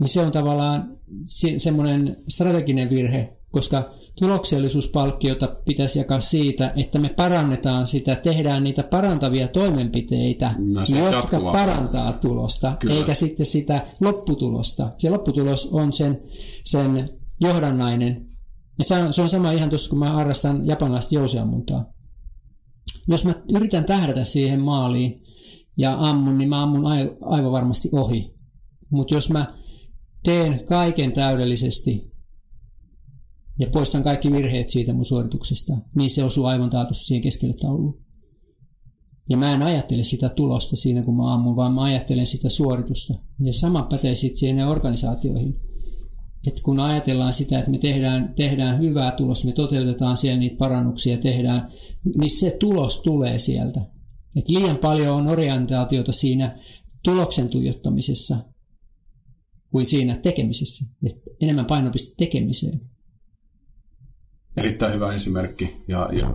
niin se on tavallaan se, semmoinen strateginen virhe, koska tuloksellisuuspalkkiota pitäisi jakaa siitä, että me parannetaan sitä, tehdään niitä parantavia toimenpiteitä, no, jotka parantaa tulosta, Kyllä. eikä sitten sitä lopputulosta. Se lopputulos on sen, sen johdannainen. Ja se on, se on sama ihan tuossa, kun mä harrastan japanilaista jousiammuntaa. Jos mä yritän tähdätä siihen maaliin, ja ammun, niin mä ammun aivan varmasti ohi. Mutta jos mä teen kaiken täydellisesti ja poistan kaikki virheet siitä mun suorituksesta, niin se osuu aivan taatusti siihen keskelle tauluun. Ja mä en ajattele sitä tulosta siinä, kun mä ammun, vaan mä ajattelen sitä suoritusta. Ja sama pätee sitten siihen organisaatioihin. Et kun ajatellaan sitä, että me tehdään, tehdään hyvää tulosta, me toteutetaan siellä niitä parannuksia, tehdään, niin se tulos tulee sieltä. Et liian paljon on orientaatiota siinä tuloksen tuijottamisessa kuin siinä tekemisessä. Et enemmän painopiste tekemiseen. Erittäin hyvä esimerkki. Ja, ja,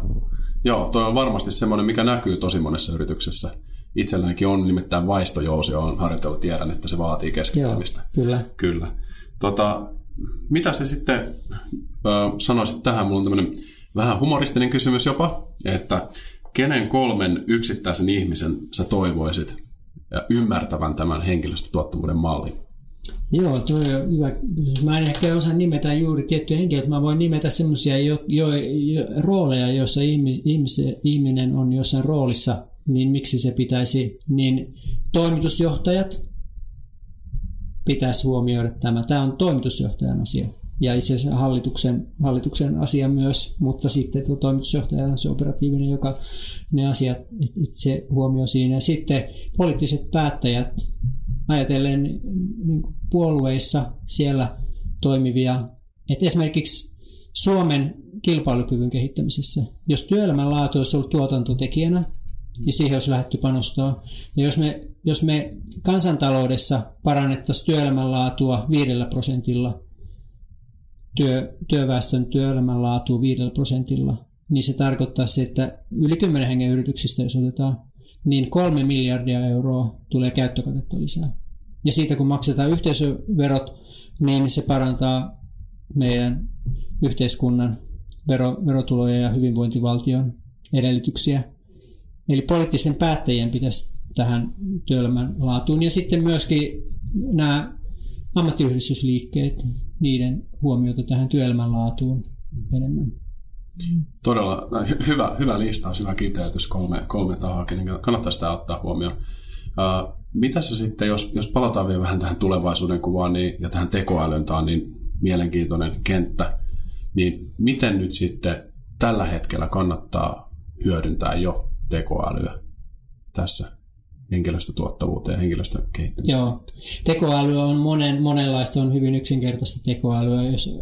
joo, toi on varmasti semmoinen, mikä näkyy tosi monessa yrityksessä. Itsellänikin on nimittäin vaistojousi, on harjoitellut, tiedän, että se vaatii keskittämistä. Joo, kyllä. kyllä. Tota, mitä se sitten ö, sanoisit tähän? Mulla on tämmöinen vähän humoristinen kysymys jopa, että kenen kolmen yksittäisen ihmisen sä toivoisit ymmärtävän tämän henkilöstötuottavuuden mallin? Joo, tuo on hyvä. Mä en ehkä osaa nimetä juuri tiettyjä henkilöitä. Mä voin nimetä semmoisia jo, jo, jo, rooleja, joissa ihmis, ihmis, ihminen on jossain roolissa, niin miksi se pitäisi, niin toimitusjohtajat pitäisi huomioida tämä. Tämä on toimitusjohtajan asia. ja itse asiassa hallituksen, hallituksen asia myös, mutta sitten tuo toimitusjohtaja on se operatiivinen, joka ne asiat itse huomioi siinä. Sitten poliittiset päättäjät, ajatellen niin puolueissa siellä toimivia, että esimerkiksi Suomen kilpailukyvyn kehittämisessä, jos työelämän laatu olisi ollut tuotantotekijänä, ja siihen olisi lähdetty panostaa. Ja jos me, jos me kansantaloudessa parannettaisiin työelämän laatua viidellä prosentilla, työ, työväestön työelämän laatua viidellä prosentilla, niin se tarkoittaa se, että yli 10 hengen yrityksistä, jos otetaan, niin kolme miljardia euroa tulee käyttökatetta lisää. Ja siitä kun maksetaan yhteisöverot, niin se parantaa meidän yhteiskunnan vero, verotuloja ja hyvinvointivaltion edellytyksiä. Eli poliittisen päättäjien pitäisi tähän työelämän laatuun. Ja sitten myöskin nämä ammattiyhdistysliikkeet, niiden huomiota tähän työelämän laatuun enemmän. Todella hy- hyvä, hyvä listaus, hyvä kiteytys, kolme, kolme tahoa, kenen kannattaa sitä ottaa huomioon. Uh, mitä se sitten, jos, jos palataan vielä vähän tähän tulevaisuuden kuvaan niin, ja tähän tekoälyyn, tämä on niin mielenkiintoinen kenttä, niin miten nyt sitten tällä hetkellä kannattaa hyödyntää jo tekoälyä tässä henkilöstötuottavuuteen ja henkilöstön kehittämiseen? Joo. Tekoäly on monen, monenlaista, on hyvin yksinkertaista tekoälyä, jos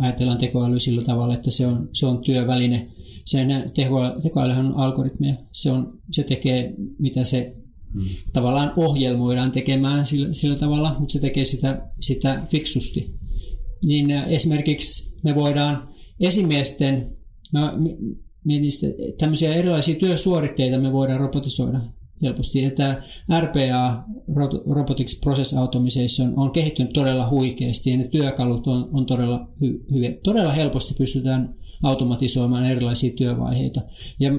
ajatellaan tekoäly sillä tavalla, että se on, se on työväline. Se, teko, tekoälyhän on algoritmeja. Se, on, se tekee, mitä se hmm. tavallaan ohjelmoidaan tekemään sillä, sillä tavalla, mutta se tekee sitä, sitä fiksusti. Niin esimerkiksi me voidaan esimiesten, no, mietin sitä, tämmöisiä erilaisia työsuoritteita me voidaan robotisoida helposti. Että RPA, Robotics Process Automation, on kehittynyt todella huikeasti ja ne työkalut on, on todella hy, hyviä. Todella helposti pystytään automatisoimaan erilaisia työvaiheita. Ja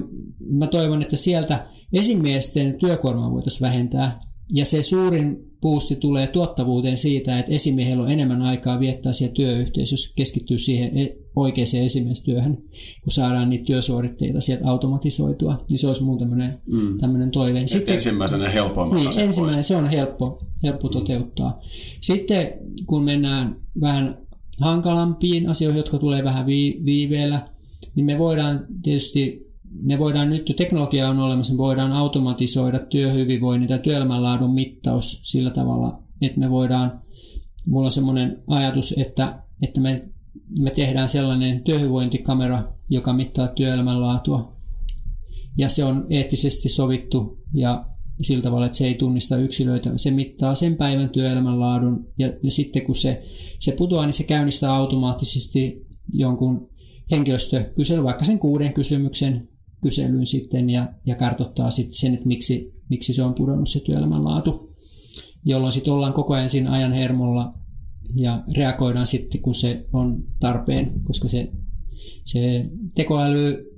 mä toivon, että sieltä esimiesten työkuormaa voitaisiin vähentää ja se suurin puusti tulee tuottavuuteen siitä, että esimiehellä on enemmän aikaa viettää siellä työyhteisössä, keskittyy siihen e- oikeaan esimiestyöhön, kun saadaan niitä työsuoritteita sieltä automatisoitua, niin se olisi mun tämmöinen, mm. tämmöinen toive. Sitten, ensimmäisenä helpoimmat niin, ensimmäinen se on helppo, helppo mm. toteuttaa. Sitten kun mennään vähän hankalampiin asioihin, jotka tulee vähän viiveellä, niin me voidaan tietysti me voidaan nyt, teknologia on olemassa, me voidaan automatisoida työhyvinvoinnin tai työelämänlaadun mittaus sillä tavalla, että me voidaan, mulla on semmoinen ajatus, että, että me, me tehdään sellainen työhyvinvointikamera, joka mittaa työelämänlaatua. Ja se on eettisesti sovittu ja sillä tavalla, että se ei tunnista yksilöitä. Se mittaa sen päivän työelämänlaadun ja, ja sitten kun se, se putoaa, niin se käynnistää automaattisesti jonkun henkilöstökysely, vaikka sen kuuden kysymyksen kyselyn sitten ja, ja kartoittaa sitten sen, että miksi, miksi se on pudonnut se työelämän laatu, jolloin sitten ollaan koko ajan siinä ajan hermolla ja reagoidaan sitten, kun se on tarpeen, koska se, se tekoäly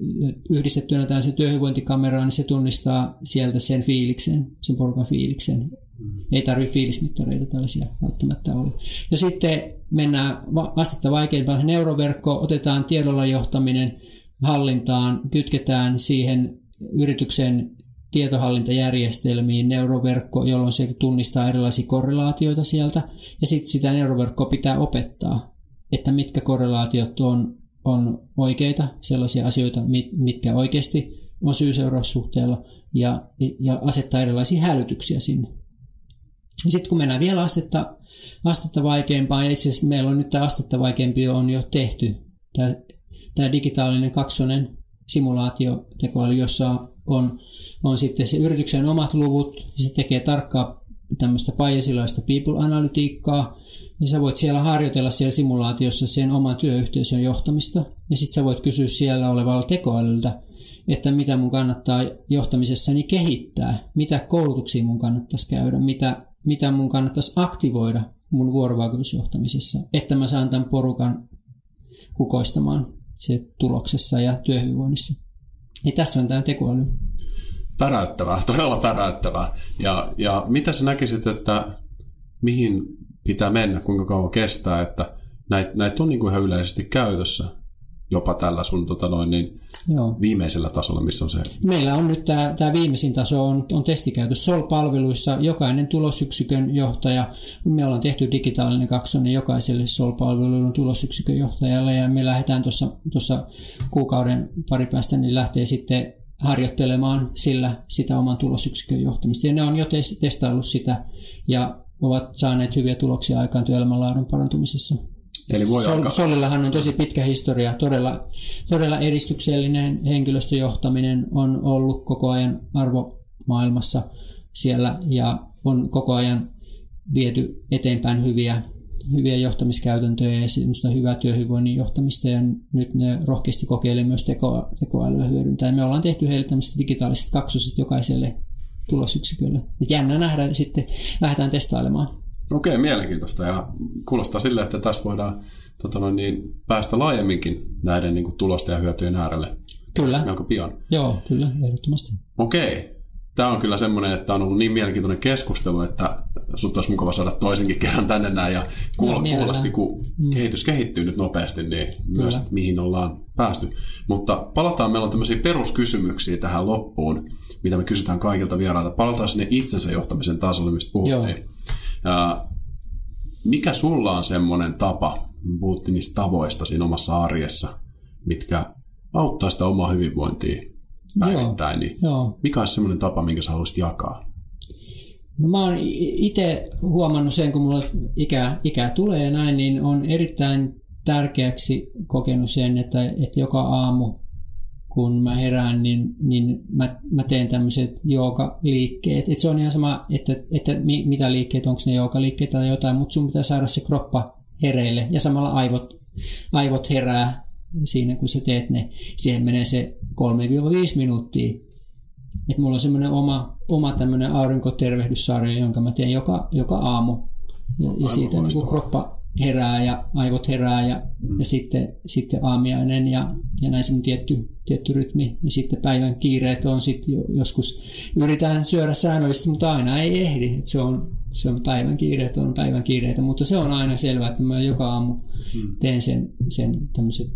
yhdistettynä tähän se työhyvinvointikameraan, niin se tunnistaa sieltä sen fiiliksen, sen porukan fiiliksen. Mm. Ei tarvitse fiilismittareita tällaisia välttämättä olla. Ja sitten mennään astetta vaikeampaan. Neuroverkko, otetaan tiedolla johtaminen, hallintaan, kytketään siihen yrityksen tietohallintajärjestelmiin neuroverkko, jolloin se tunnistaa erilaisia korrelaatioita sieltä, ja sitten sitä neuroverkkoa pitää opettaa, että mitkä korrelaatiot on, on oikeita, sellaisia asioita, mitkä oikeasti on syy-seuraussuhteella, ja, ja asettaa erilaisia hälytyksiä sinne. Sitten kun mennään vielä astetta, astetta vaikeampaan, ja itse asiassa meillä on nyt tämä astetta vaikeampi on jo tehty, tämä tämä digitaalinen kaksonen simulaatiotekoäly, jossa on, on sitten se yrityksen omat luvut, se tekee tarkkaa tämmöistä pajesilaista people-analytiikkaa, ja sä voit siellä harjoitella siellä simulaatiossa sen oman työyhteisön johtamista, ja sitten sä voit kysyä siellä olevalla tekoälyltä, että mitä mun kannattaa johtamisessani kehittää, mitä koulutuksia mun kannattaisi käydä, mitä, mitä mun kannattaisi aktivoida mun vuorovaikutusjohtamisessa, että mä saan tämän porukan kukoistamaan se tuloksessa ja työhyvinvoinnissa. Niin tässä on tämä tekoäly. Päräyttävää, todella päräyttävää. Ja, ja mitä sä näkisit, että mihin pitää mennä, kuinka kauan kestää, että näitä näit on niin kuin ihan yleisesti käytössä jopa tällä sun tota noin, niin Joo. viimeisellä tasolla, missä on se. Meillä on nyt tämä, tämä viimeisin taso on, on testikäytössä SOL-palveluissa. Jokainen tulosyksikön johtaja, me ollaan tehty digitaalinen kaksonen jokaiselle SOL-palveluiden tulosyksikön johtajalle ja me lähdetään tuossa, tuossa kuukauden pari päästä, niin lähtee sitten harjoittelemaan sillä sitä oman tulosyksikön johtamista. Ja ne on jo tes- testaillut sitä ja ovat saaneet hyviä tuloksia aikaan työelämän laadun parantumisessa. Eli voi Sol, alkaa. Solillahan on tosi pitkä historia, todella, todella edistyksellinen henkilöstöjohtaminen on ollut koko ajan arvomaailmassa siellä ja on koko ajan viety eteenpäin hyviä, hyviä johtamiskäytäntöjä ja semmoista hyvää työhyvinvoinnin johtamista ja nyt ne rohkeasti kokeilee myös teko, tekoälyä hyödyntää. Me ollaan tehty heille tämmöiset digitaaliset kaksoset jokaiselle tulosyksikölle. Et jännä nähdä sitten, lähdetään testailemaan. Okei, mielenkiintoista ja kuulostaa sille, että tästä voidaan tota noin, niin, päästä laajemminkin näiden niin kuin, tulosten ja hyötyjen äärelle Kyllä, melko pian. joo, kyllä, ehdottomasti. Okei. Tämä on kyllä semmoinen, että on ollut niin mielenkiintoinen keskustelu, että sut olisi mukava saada toisenkin kerran tänne näin ja kuulla, No, kuulosti, kun kehitys kehittyy nyt nopeasti, niin myös, Kyllä. että mihin ollaan päästy. Mutta palataan, meillä on tämmöisiä peruskysymyksiä tähän loppuun, mitä me kysytään kaikilta vierailta. Palataan sinne itsensä johtamisen tasolle, mistä puhuttiin. Ja mikä sulla on semmoinen tapa, puhuttiin niistä tavoista siinä omassa arjessa, mitkä auttaa sitä omaa hyvinvointia päivittäin, niin Joo. mikä olisi semmoinen tapa, minkä sä haluaisit jakaa? No mä oon itse huomannut sen, kun mulla ikää, ikää tulee ja näin, niin on erittäin tärkeäksi kokenut sen, että, että joka aamu kun mä herään, niin, niin mä, mä teen tämmöiset joogaliikkeet. Et se on ihan sama, että, että mi, mitä liikkeet, onko ne joogaliikkeet tai jotain, mutta sun pitää saada se kroppa hereille ja samalla aivot, aivot herää siinä, kun sä teet ne. Siihen menee se 3-5 minuuttia. Et mulla on semmoinen oma, oma tämmöinen aurinkotervehdyssarja, jonka mä teen joka, joka aamu. Ja, ja siitä niin kroppa herää ja aivot herää ja, mm. ja sitten, sitten aamiainen ja, ja näin semmoinen tietty, tietty rytmi. Ja sitten päivän kiireet on sitten jo, joskus, yritetään syödä säännöllisesti, mutta aina ei ehdi. Et se, on, se on päivän kiireet, on päivän kiireitä, mutta se on aina selvää, että mä joka aamu teen sen, sen tämmöiset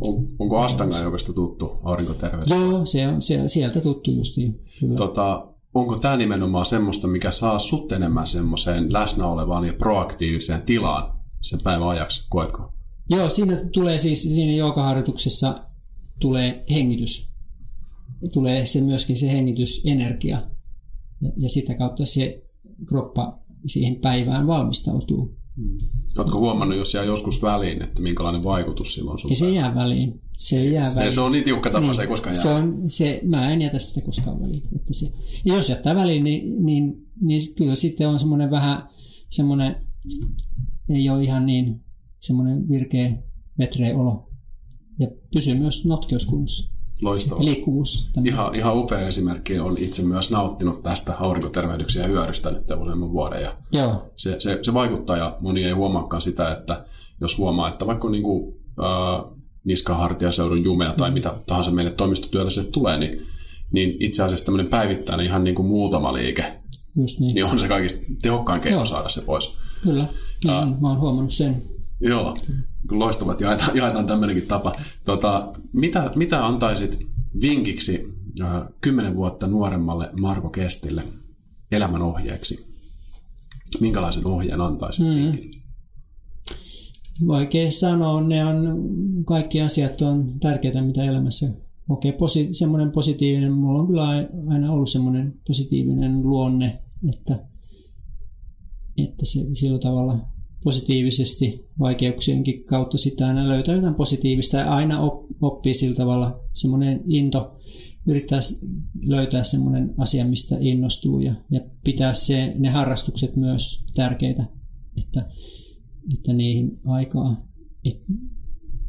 On, onko Astanga jokasta tuttu aurinkoterveys? Joo, se on se, sieltä tuttu justiin. Kyllä. Tota, onko tämä nimenomaan semmoista, mikä saa sut enemmän semmoiseen läsnä olevaan ja proaktiiviseen tilaan sen päivän ajaksi, koetko? Joo, siinä tulee siis, siinä joogaharjoituksessa tulee hengitys. Tulee se myöskin se hengitysenergia. Ja, ja sitä kautta se kroppa siihen päivään valmistautuu. Oletko huomannut, jos jää joskus väliin, että minkälainen vaikutus sillä on sun Ja se jää väliin. Se jää se, väliin. se on niin tiukka tapa, se ei koskaan se jää. on, se, mä en jätä sitä koskaan väliin. Että se, ja jos jättää väliin, niin, niin, niin sit kyllä sitten on semmoinen vähän semmoinen, ei ole ihan niin semmoinen virkeä, vetreä olo. Ja pysyy myös notkeuskunnossa. Loistavaa. Liikkuvuus. Ihan, ihan upea esimerkki. On itse myös nauttinut tästä aurinkotervehdyksen ja hyödystä nyt useamman vuoden. Ja Joo, se, se, se vaikuttaa ja moni ei huomaakaan sitä, että jos huomaa, että vaikka niin kuin, äh, niskahartiaseudun jumea tai mitä tahansa meille toimistotyölliselle tulee, niin, niin itse asiassa tämmöinen päivittäinen ihan niin kuin muutama liike, just niin. niin on se kaikista tehokkain keino Joo. saada se pois. Kyllä, niin on. Mä oon huomannut sen. Joo, loistavat, jaetaan, jaetaan tämmöinenkin tapa. Tota, mitä, mitä antaisit vinkiksi kymmenen vuotta nuoremmalle Marko Kestille elämän ohjeeksi? Minkälaisen ohjeen antaisit? Mm. Vaikea sanoa, ne on, kaikki asiat on tärkeitä, mitä elämässä kokee. Posi, semmoinen positiivinen, mulla on kyllä aina ollut semmoinen positiivinen luonne, että, että se sillä tavalla positiivisesti vaikeuksienkin kautta sitä aina löytää jotain positiivista ja aina op, oppii sillä tavalla semmoinen into, yrittää löytää semmoinen asia, mistä innostuu ja, ja pitää se, ne harrastukset myös tärkeitä, että, että niihin aikaa, et,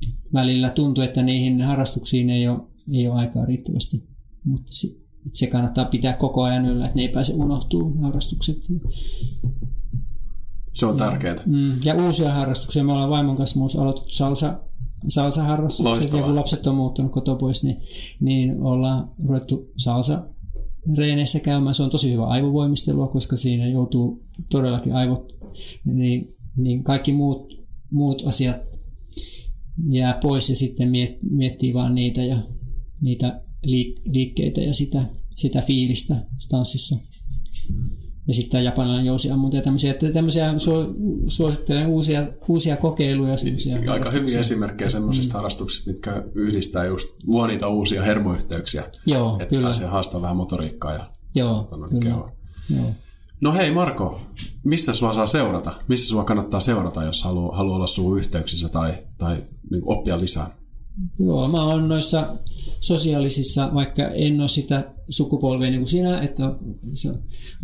et välillä tuntuu, että niihin harrastuksiin ei ole, ei ole aikaa riittävästi, mutta se, se kannattaa pitää koko ajan yllä, että ne ei pääse unohtuu harrastukset. Se on tärkeää. Mm, ja uusia harrastuksia. Me ollaan vaimon kanssa myös aloitettu salsa, salsa-harrastukset. Loistavaa. Ja kun lapset on muuttanut kotoa pois, niin, niin ollaan ruvettu salsa reeneissä käymään. Se on tosi hyvä aivovoimistelua, koska siinä joutuu todellakin aivot, niin, niin kaikki muut, muut asiat jää pois ja sitten miet, miettii vaan niitä ja, niitä liik- liikkeitä ja sitä, sitä fiilistä tanssissa. Ja sitten japanilainen jousiammunta ja tämmöisiä, että tämmöisiä su- suosittelen uusia, uusia kokeiluja. semmoisia Aika hyviä esimerkkejä semmoisista mm. harrastuksista, mitkä yhdistää just, luo niitä uusia hermoyhteyksiä. Joo, että kyllä. pääsee haastamaan vähän motoriikkaa ja Joo, kyllä. Joo. No hei Marko, mistä sua saa seurata? Missä sua kannattaa seurata, jos haluaa, haluaa olla sun yhteyksissä tai, tai niin oppia lisää? Joo, mä oon noissa sosiaalisissa, vaikka en ole sitä sukupolvea niin kuin sinä, että sä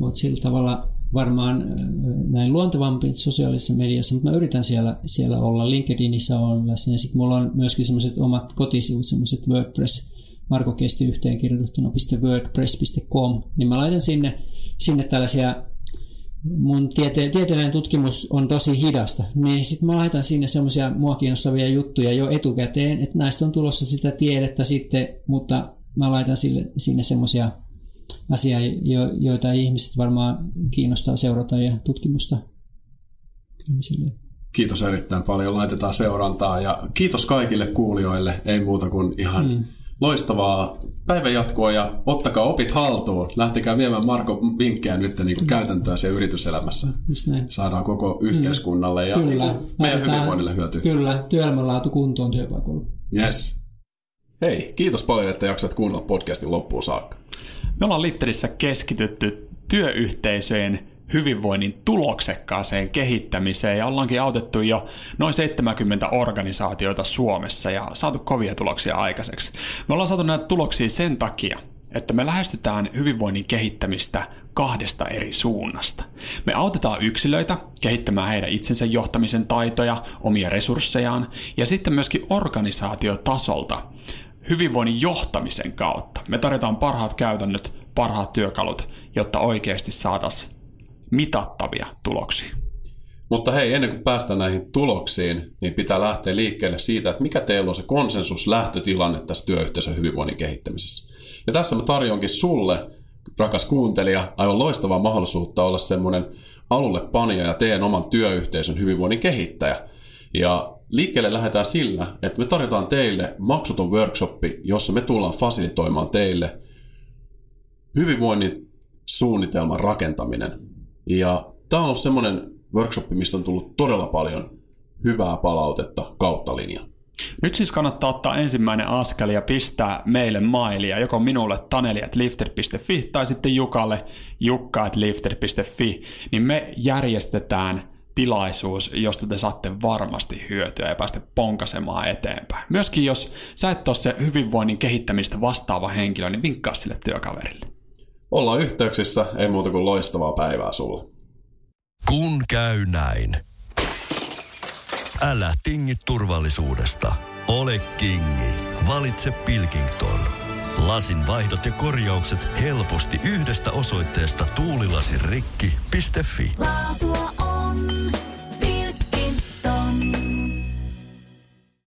oot sillä tavalla varmaan näin luontevampi sosiaalisessa mediassa, mutta mä yritän siellä, siellä olla. LinkedInissä on läsnä ja sitten mulla on myöskin semmoiset omat kotisivut, semmoiset WordPress, Marko Kesti yhteenkirjoitettuna .wordpress.com, niin mä laitan sinne, sinne tällaisia mun tiete- tieteellinen tutkimus on tosi hidasta, niin sitten mä laitan sinne semmoisia mua kiinnostavia juttuja jo etukäteen, että näistä on tulossa sitä tiedettä sitten, mutta mä laitan sille, sinne semmoisia asiaa, jo, joita ihmiset varmaan kiinnostaa seurata ja tutkimusta. Niin. Kiitos erittäin paljon, laitetaan seurantaa ja kiitos kaikille kuulijoille, ei muuta kuin ihan mm. Loistavaa päivän jatkoa ja ottakaa opit haltuun. Lähtekää viemään Marko vinkkejä nyt niin kuin käytäntöä siellä yrityselämässä. Just näin. Saadaan koko yhteiskunnalle ja Kyllä. meidän Laitetaan- hyvinvoinnille hyötyä. Kyllä, työelämänlaatu kuntoon työpaikalla. Yes. Hei, kiitos paljon, että jaksat kuunnella podcastin loppuun saakka. Me ollaan Lifterissä keskitytty työyhteisöjen hyvinvoinnin tuloksekkaaseen kehittämiseen ja ollaankin autettu jo noin 70 organisaatioita Suomessa ja saatu kovia tuloksia aikaiseksi. Me ollaan saatu näitä tuloksia sen takia, että me lähestytään hyvinvoinnin kehittämistä kahdesta eri suunnasta. Me autetaan yksilöitä kehittämään heidän itsensä johtamisen taitoja, omia resurssejaan ja sitten myöskin organisaatiotasolta hyvinvoinnin johtamisen kautta. Me tarjotaan parhaat käytännöt, parhaat työkalut, jotta oikeasti saataisiin mitattavia tuloksia. Mutta hei, ennen kuin päästään näihin tuloksiin, niin pitää lähteä liikkeelle siitä, että mikä teillä on se konsensus lähtötilanne tässä työyhteisön hyvinvoinnin kehittämisessä. Ja tässä mä tarjonkin sulle, rakas kuuntelija, aivan loistavaa mahdollisuutta olla semmoinen alulle panija ja teidän oman työyhteisön hyvinvoinnin kehittäjä. Ja liikkeelle lähdetään sillä, että me tarjotaan teille maksuton workshoppi, jossa me tullaan fasilitoimaan teille hyvinvoinnin suunnitelman rakentaminen. Ja tämä on ollut semmoinen workshoppi, mistä on tullut todella paljon hyvää palautetta kautta linjan. Nyt siis kannattaa ottaa ensimmäinen askel ja pistää meille mailia, joko minulle taneli.lifter.fi tai sitten Jukalle jukka.lifter.fi, niin me järjestetään tilaisuus, josta te saatte varmasti hyötyä ja päästä ponkasemaan eteenpäin. Myöskin jos sä et ole se hyvinvoinnin kehittämistä vastaava henkilö, niin vinkkaa sille työkaverille. Ollaan yhteyksissä, ei muuta kuin loistavaa päivää sulle. Kun käy näin. Älä tingi turvallisuudesta. Ole kingi. Valitse Pilkington. Lasin vaihdot ja korjaukset helposti yhdestä osoitteesta tuulilasirikki.fi. Laatua